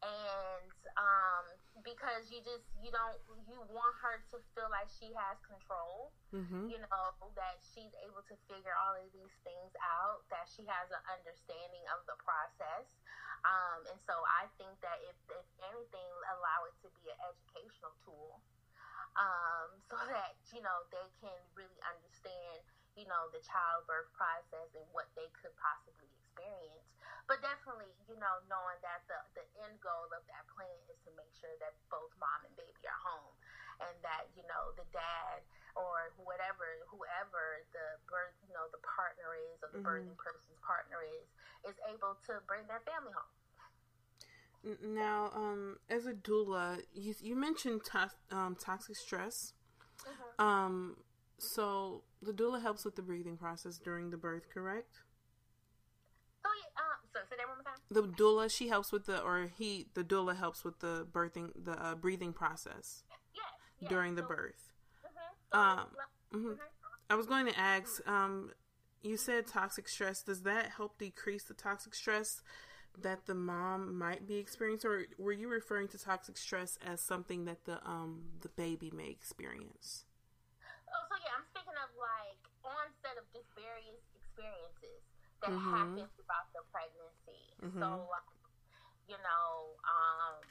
and um, because you just you don't you want her to feel like she has control. Mm-hmm. You know that she's able to figure all of these things out. That she has an understanding of the process. Um, and so I think that if, if anything, allow it to be an educational tool um, so that, you know, they can really understand, you know, the childbirth process and what they could possibly experience. But definitely, you know, knowing that the, the end goal of that plan is to make sure that both mom and baby are home and that, you know, the dad or whatever, whoever the birth, you know, the partner is or the mm-hmm. birthing person's partner is, is able to bring their family home. Now, um, as a doula, you, you mentioned to- um, toxic stress. Mm-hmm. Um, so the doula helps with the breathing process during the birth, correct? Oh yeah. Uh, so say that one more time. The doula, she helps with the, or he, the doula helps with the birthing, the uh, breathing process. Yes. yes. During the birth. Mm-hmm. Um. Mm-hmm. I was going to ask. Um, you said toxic stress. Does that help decrease the toxic stress that the mom might be experiencing, or were you referring to toxic stress as something that the um the baby may experience? Oh, so yeah, I'm speaking of like onset of just various experiences that mm-hmm. happen throughout the pregnancy. Mm-hmm. So, you know, um,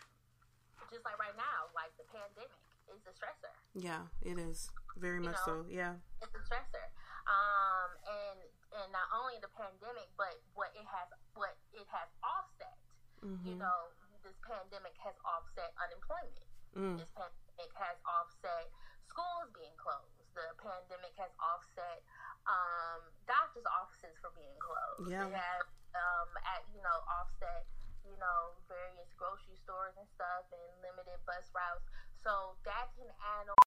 just like right now, like the pandemic is a stressor. Yeah, it is very you much know, so. Yeah, it's a stressor. Um, and and not only the pandemic, but what it has what it has offset. Mm-hmm. You know, this pandemic has offset unemployment. Mm. This pandemic has offset schools being closed. The pandemic has offset um, doctors' offices for being closed. Yeah. It has um, at you know offset you know various grocery stores and stuff and limited bus routes. So that can add on.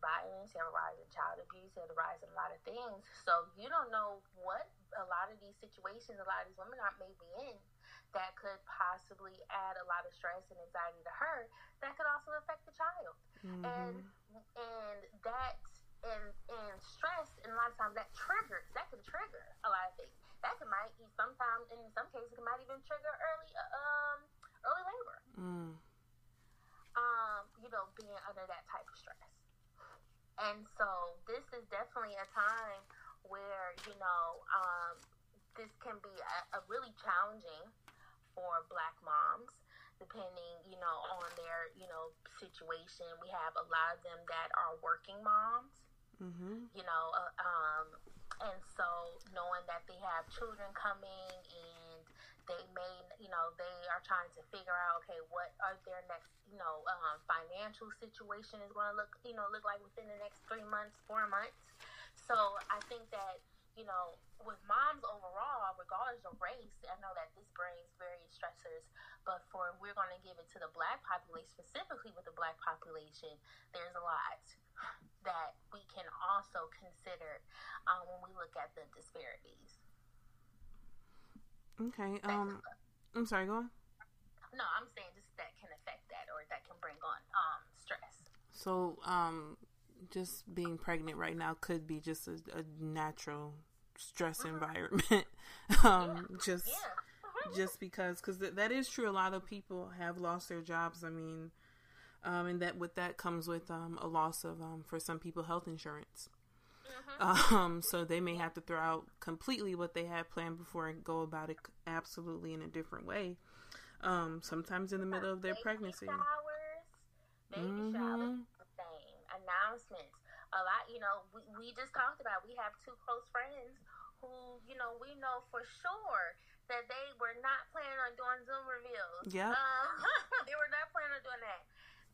Violence, you have a rise in child abuse, you have a rise in a lot of things. So you don't know what a lot of these situations, a lot of these women are maybe in that could possibly add a lot of stress and anxiety to her. That could also affect the child, mm-hmm. and and that and and stress, and a lot of times that triggers that can trigger a lot of things. That can might sometimes in some cases it might even trigger early um early labor. Mm um, you know, being under that type of stress. And so this is definitely a time where, you know, um, this can be a, a really challenging for black moms depending, you know, on their, you know, situation. We have a lot of them that are working moms. Mm-hmm. You know, uh, um, and so knowing that they have children coming and they may, you know, they are trying to figure out, okay, what are their next, you know, um, financial situation is going to look, you know, look like within the next three months, four months. So I think that you know, with moms overall, regardless of race, I know that this brings various stressors, but for we're going to give it to the black population, specifically with the black population, there's a lot that we can also consider um, when we look at the disparities. Okay. Um, I'm sorry. Go on. No, I'm saying just that can affect that or that can bring on um, stress. So, um, just being pregnant right now could be just a, a natural stress uh-huh. environment. um, yeah. just yeah. Uh-huh. just because, because th- that is true. A lot of people have lost their jobs. I mean, um, and that with that comes with um, a loss of, um, for some people, health insurance. Uh-huh. Um, so they may have to throw out completely what they had planned before and go about it absolutely in a different way. Um, sometimes in the middle of their baby pregnancy. Showers, baby mm-hmm. showers, same announcements a lot, you know, we, we just talked about we have two close friends who, you know, we know for sure that they were not planning on doing Zoom reveals. Yeah. Um, they were not planning on doing that.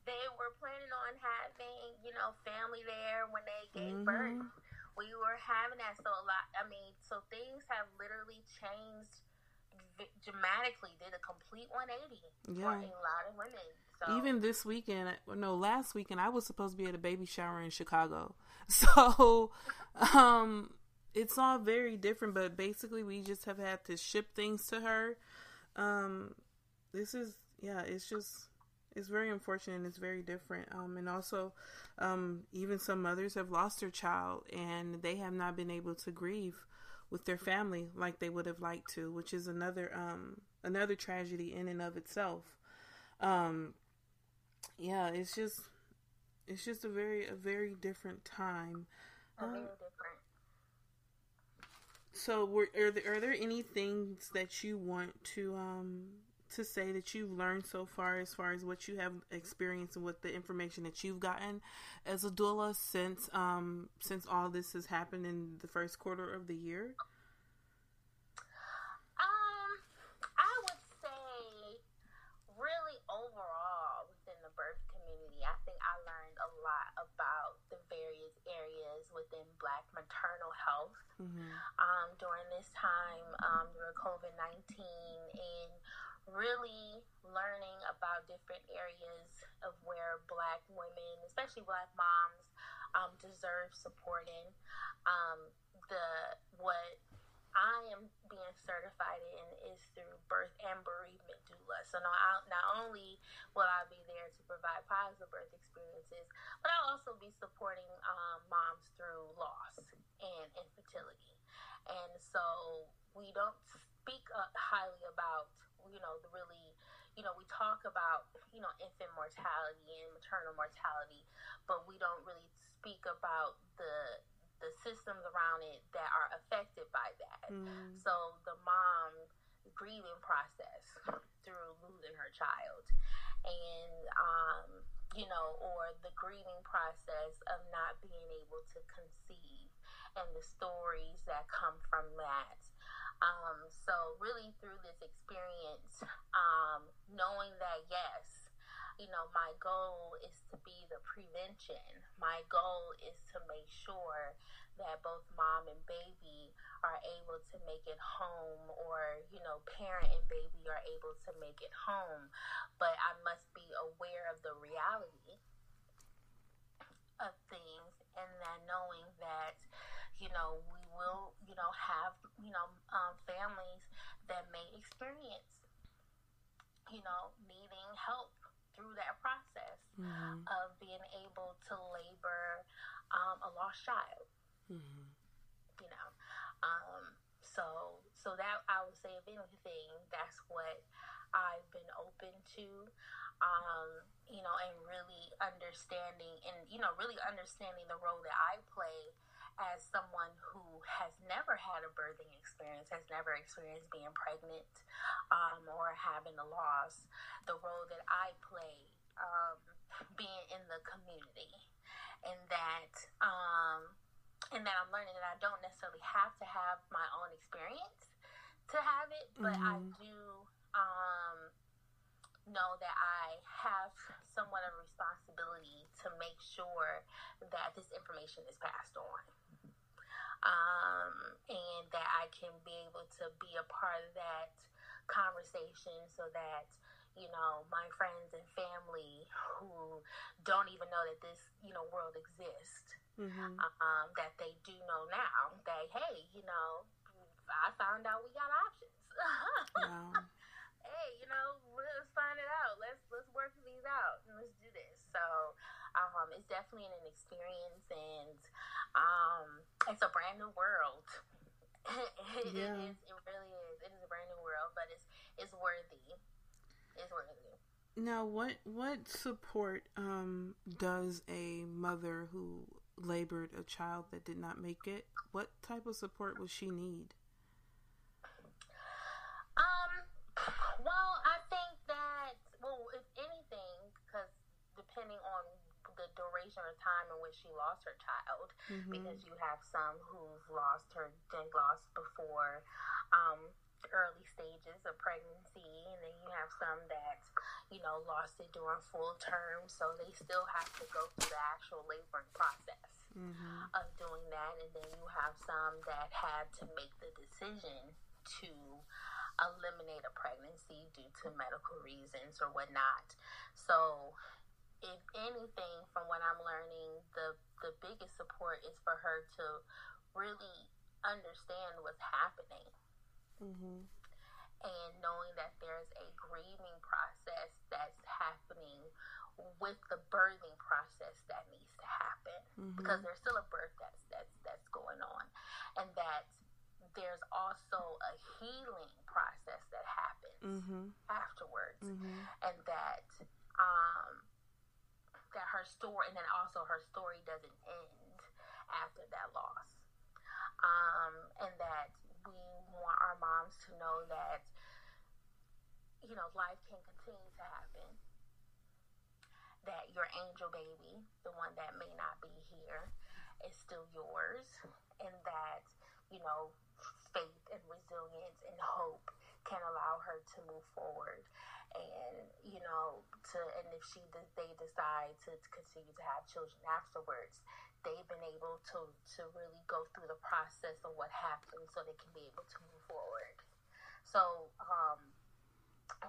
They were planning on having, you know, family there when they gave mm-hmm. birth. We were having that. So a lot, I mean, so things have literally changed dramatically. Did a complete 180 yeah. for a lot of women. So. Even this weekend, no, last weekend, I was supposed to be at a baby shower in Chicago. So, um, it's all very different, but basically, we just have had to ship things to her. Um, this is, yeah, it's just, it's very unfortunate and it's very different. Um, and also, um, even some mothers have lost their child and they have not been able to grieve with their family like they would have liked to, which is another, um, another tragedy in and of itself. Um, yeah, it's just it's just a very a very different time. A different. So, were, are there are there any things that you want to um to say that you've learned so far, as far as what you have experienced and what the information that you've gotten as a doula since um since all this has happened in the first quarter of the year? Um, I would say really overall within the birth community, I think I learned a lot about the various areas within Black maternal health mm-hmm. um, during this time um, during COVID 19 and really learning about different areas of where Black women, especially Black moms, um, deserve support in. Um, the what I am being certified in is through birth and bereavement doula. So not, not only will I be there to provide positive birth experiences, but I'll also be supporting um, moms through loss and infertility. And so we don't speak uh, highly about, you know, the really, you know, we talk about, you know, infant mortality and maternal mortality, but we don't really speak about the the systems around it that are affected by that. Mm. So the mom grieving process through losing her child, and um, you know, or the grieving process of not being able to conceive, and the stories that come from that. Um, so really through this experience, um, knowing that yes, you know, my goal is to be the prevention. My goal is to make sure that both mom and baby are able to make it home or, you know, parent and baby are able to make it home. But I must be aware of the reality of things and that knowing that, you know, we will, you know, have, you know, um, families that may experience, you know, needing help through that process mm-hmm. of being able to labor um, a lost child. Mm-hmm. You know, um, so so that I would say, if anything, that's what I've been open to. Um, you know, and really understanding, and you know, really understanding the role that I play as someone who has never had a birthing experience, has never experienced being pregnant um, or having a loss, the role that I play um, being in the community and that um, and that I'm learning that I don't necessarily have to have my own experience to have it, but I do um, know that I have somewhat of a responsibility to make sure that this information is passed on. Um, and that I can be able to be a part of that conversation so that you know my friends and family who don't even know that this you know world exists Mm-hmm. um, that they do know now that hey you know i found out we got options Wow. hey you know let's find it out let's let's work these out and let's do this so um, it's definitely an experience and um, it's a brand new world it, Yeah. it is it really is it is a brand new world but it's it's worthy it's worthy Now, what what support um, does a mother who labored a child that did not make it? What type of support will she need? Um, well, I think that, well, if anything, because depending on the duration or time in which she lost her child, Mm-hmm. because you have some who've lost her, they lost before um, early stages of pregnancy, and then you have some that, you know, lost it during full term, so they still have to go through the actual laboring process Mm-hmm. of doing that, and then you have some that had to make the decision to eliminate a pregnancy due to medical reasons or whatnot. So, if anything, from what I'm learning, the the biggest support is for her to really understand what's happening Mm-hmm. and knowing that there's a grieving process that's happening with the birthing process that needs to happen because there's still a birth that's that's that's going on and that there's also a healing process that happens Mm-hmm. afterwards Mm-hmm. and that um that her story and then also her story doesn't end after that loss. Um and that we want our moms to know that you know life can continue to happen. That your angel baby the one that may not be here is still yours and that you know faith and resilience and hope can allow her to move forward and you know to and if she they decide to continue to have children afterwards they've been able to to really go through the process of what happened so they can be able to move forward. So um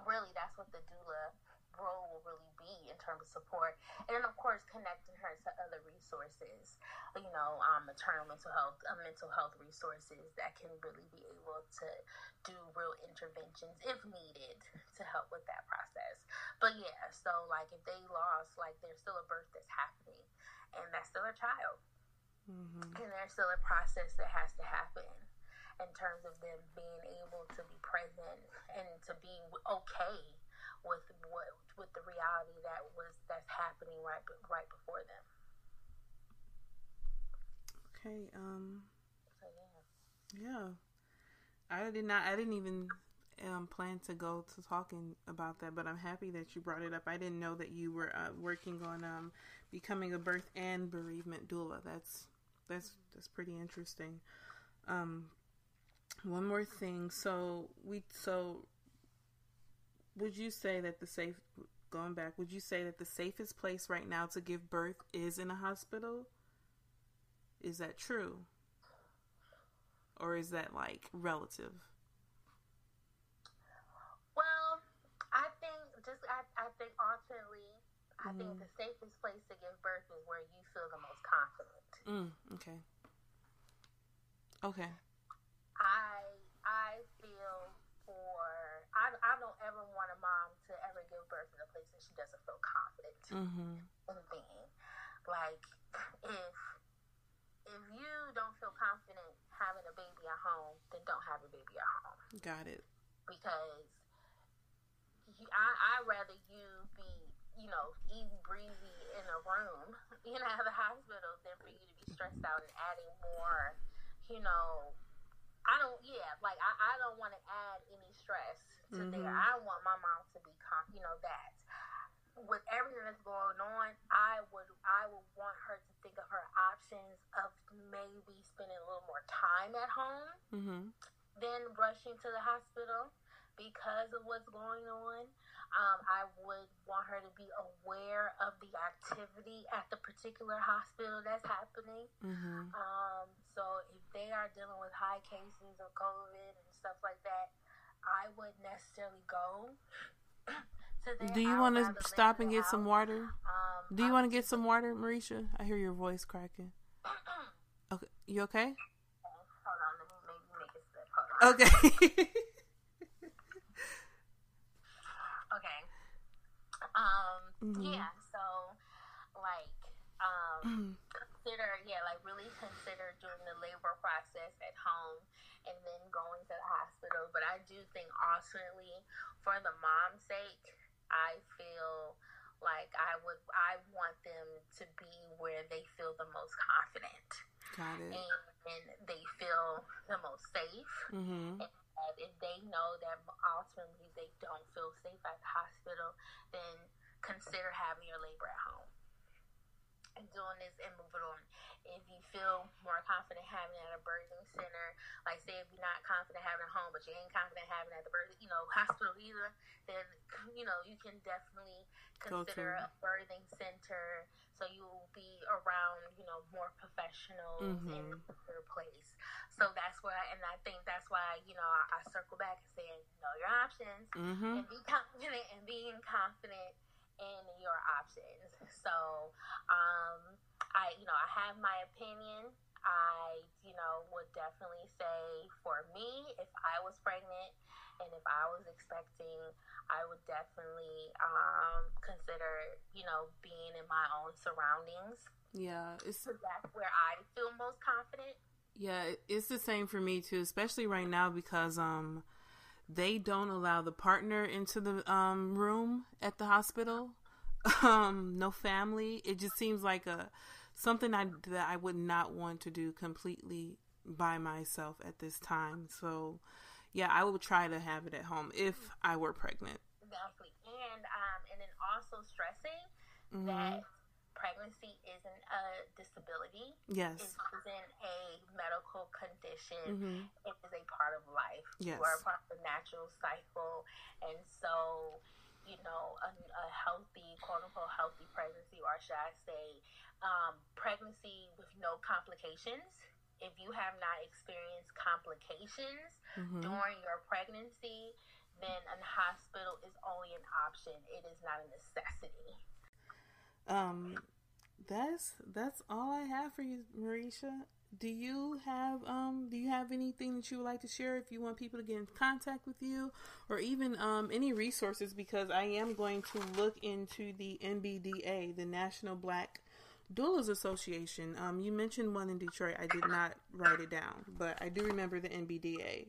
really that's what the doula role will really be in terms of support. And then of course connecting her to other resources you know um, maternal mental health uh, mental health resources that can really be able to do real interventions if needed to help with that process. But yeah so like if they lost like there's still a birth that's happening and that's still a child. Mm-hmm. and there's still a process that has to happen in terms of them being able to be present and to be okay with what with the reality that was that's happening right right before them. Okay. Um. So yeah. Yeah. I did not. I didn't even um, plan to go to talking about that, but I'm happy that you brought it up. I didn't know that you were uh, working on um, becoming a birth and bereavement doula. That's that's that's pretty interesting. Um, one more thing. So we so would you say that the safe going back? Would you say that the safest place right now to give birth is in a hospital? Is that true? Or is that like relative? Well, I think just I, I think ultimately I think the safest place to give birth is where you feel the most confident. Mm, okay. Okay. I I I, I don't ever want a mom to ever give birth in a place that she doesn't feel confident Mm-hmm. in being. Like if if you don't feel confident having a baby at home, then don't have a baby at home Got it. because you, I I rather you be you know easy breezy in a room you know at the hospital than for you to be stressed out and adding more you know I don't yeah like I, I don't want to add any stress to mm-hmm. there. I want my mom to be calm, you know that. With everything that's going on, I would I would want her to think of her options of maybe spending a little more time at home, mm-hmm. then rushing to the hospital because of what's going on. Um, I would want her to be aware of the activity at the particular hospital that's happening. Mm-hmm. Um, so if they are dealing with high cases of COVID and stuff like that, I wouldn't necessarily go. to there. Do you want to stop and get some water? Um, Do you want to get some water, Mareesha? I hear your voice cracking. Okay, you okay? Hold on, let me maybe make a sip. Hold on. Okay. Okay. Um. Mhm. Yeah. So, like, um, consider yeah, like really consider doing the labor process at home and then going to the hospital. But I do think ultimately, for the mom's sake, I feel like I would I want them to be where they feel the most confident Got it. and, and they feel the most safe. Mm-hmm. And if they know that ultimately they don't feel safe at the hospital, then consider having your labor at home doing this and moving on. If you feel more confident having it at a birthing center, like say if you're not confident having at home, but you ain't confident having it at the birth, you know, hospital either, then you know you can definitely consider a birthing center so you will be around, you know, more professionals in Mhm. your place. So that's where, I, and I think that's why, you know, I, I circle back and saying, know your options Mm-hmm. and be confident and being confident in your options. So, um, I, you know, I have my opinion. I, you know, would definitely say for me, if I was pregnant and if I was expecting, I would definitely um, consider, you know, being in my own surroundings. Yeah, it's So that's where I feel most confident. yeah, it's the same for me too, especially right now because um they don't allow the partner into the um room at the hospital. Um, no family. It just seems like a something I that I would not want to do completely by myself at this time. So, yeah, I would try to have it at home if I were pregnant. Exactly. And um, and then also stressing Mhm. that pregnancy isn't a disability. Yes. It isn't a medical condition. Mhm. It is a part of life. Yes. Are a part of the natural cycle. And so, you know, a, a healthy, quote unquote, healthy pregnancy, or should I say, um, pregnancy with no complications. If you have not experienced complications Mhm. during your pregnancy, then a hospital is only an option. It is not a necessity. Um, that's that's all I have for you, Mareesha. Do you have um do you have anything that you would like to share if you want people to get in contact with you or even um any resources because I am going to look into the NBDA, the National Black Doulas Association. Um you mentioned one in Detroit. I did not write it down, but I do remember the NBDA.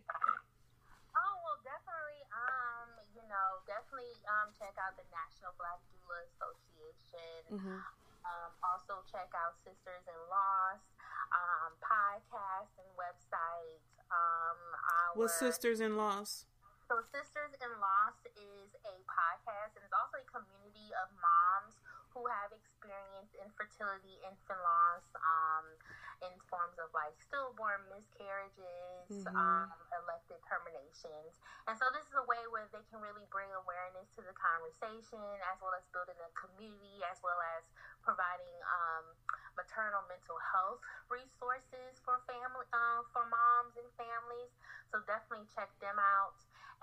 Oh well, definitely. Um, you know, definitely um check out the National Black Doula Association. Mhm. Um, also check out Sisters in Loss um, podcast and website. Um, our, What's Sisters in Loss? So Sisters in Loss is a podcast and it's also a community of moms who have experienced infertility, infant loss, um, in forms of like stillborn miscarriages, Mhm. um, elected terminations. And so this is a way where they can really bring awareness to the conversation as well as building a community as well as providing um, maternal mental health resources for family uh, for moms and families. So definitely check them out.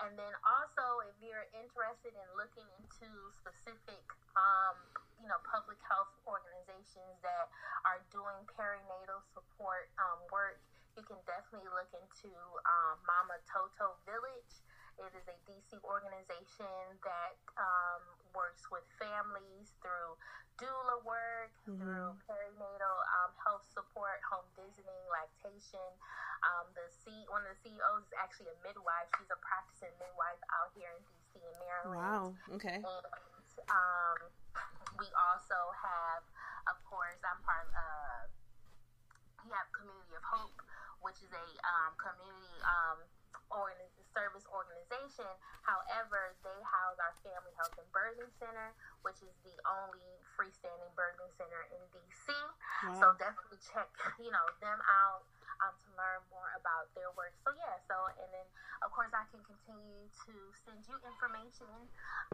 And then also, if you're interested in looking into specific, um, you know, public health organizations that are doing perinatal support um, work, you can definitely look into um, Mama Toto Village. It is a DC organization that um, works with families through doula work, Mhm. through perinatal um, health support, home visiting, lactation. Um, the C, one of the CEOs is actually a midwife. She's a practicing midwife out here in DC and Maryland. Wow. Okay. And um, we also have, of course, I'm part of. Uh, we have Community of Hope, which is a um, community um, organ- service organization. However, they house our Family Health and Birthing Center, which is the only freestanding birthing center in DC. So definitely check, you know, them out. um, to learn more about their work. So yeah, so and then of course I can continue to send you information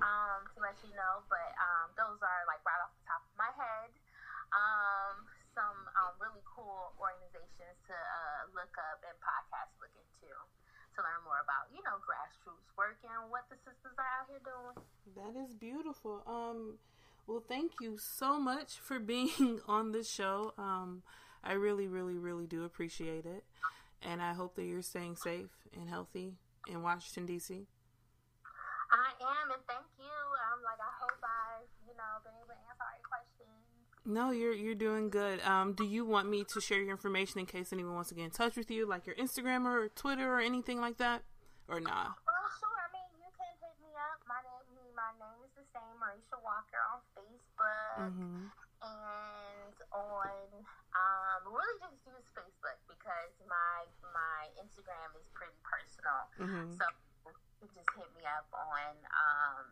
um, to let you know. But um, those are like right off the top of my head. Um, some um, really cool organizations to uh, look up and podcasts look into to learn more about, you know, grassroots work and what the sisters are out here doing. That is beautiful. Um, well, thank you so much for being on the show. Um, I really, really, really do appreciate it. And I hope that you're staying safe and healthy in Washington, D.C. I am, and thank you. I'm like, I hope I've, you know, been able to answer all your questions. No, you're you're doing good. Um, do you want me to share your information in case anyone wants to get in touch with you, like your Instagram or Twitter or anything like that, or nah? Well, sure. I mean, you can hit me up. My name, my name is the same, Mareesha Walker on Facebook Mm-hmm. and on um, really just use Facebook because my my Instagram is pretty personal. Mhm. So just hit me up on um,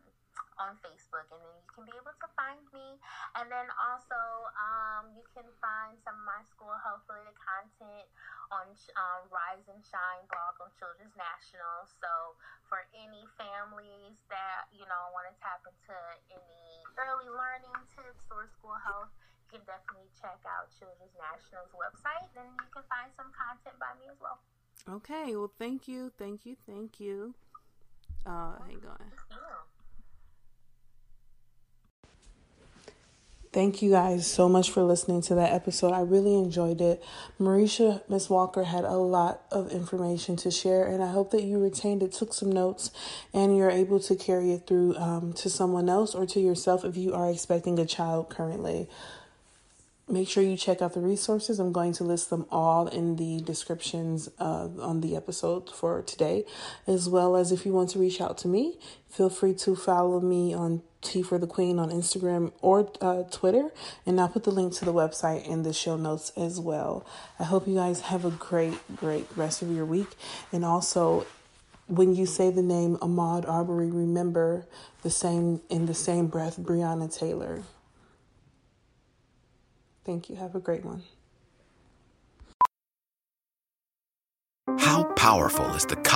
on Facebook, and then you can be able to find me. And then also, um, you can find some of my school health related content on um, Rise and Shine blog on Children's National. So for any families that you know want to tap into any early learning tips or school health. You can definitely check out Children's National's website, and you can find some content by me as well. Okay. Well, thank you, thank you, thank you. Uh, hang on. Yeah. Thank you guys so much for listening to that episode. I really enjoyed it. Mareesha, Miss Walker had a lot of information to share, and I hope that you retained it, took some notes, and you're able to carry it through um, to someone else or to yourself if you are expecting a child currently. Make sure you check out the resources. I'm going to list them all in the descriptions uh, on the episode for today, as well as if you want to reach out to me, feel free to follow me on Tea for the Queen on Instagram or uh, Twitter, and I'll put the link to the website in the show notes as well. I hope you guys have a great, great rest of your week, and also when you say the name Ahmaud Arbery, remember the same in the same breath, Breonna Taylor. Thank you. Have a great one. How powerful is the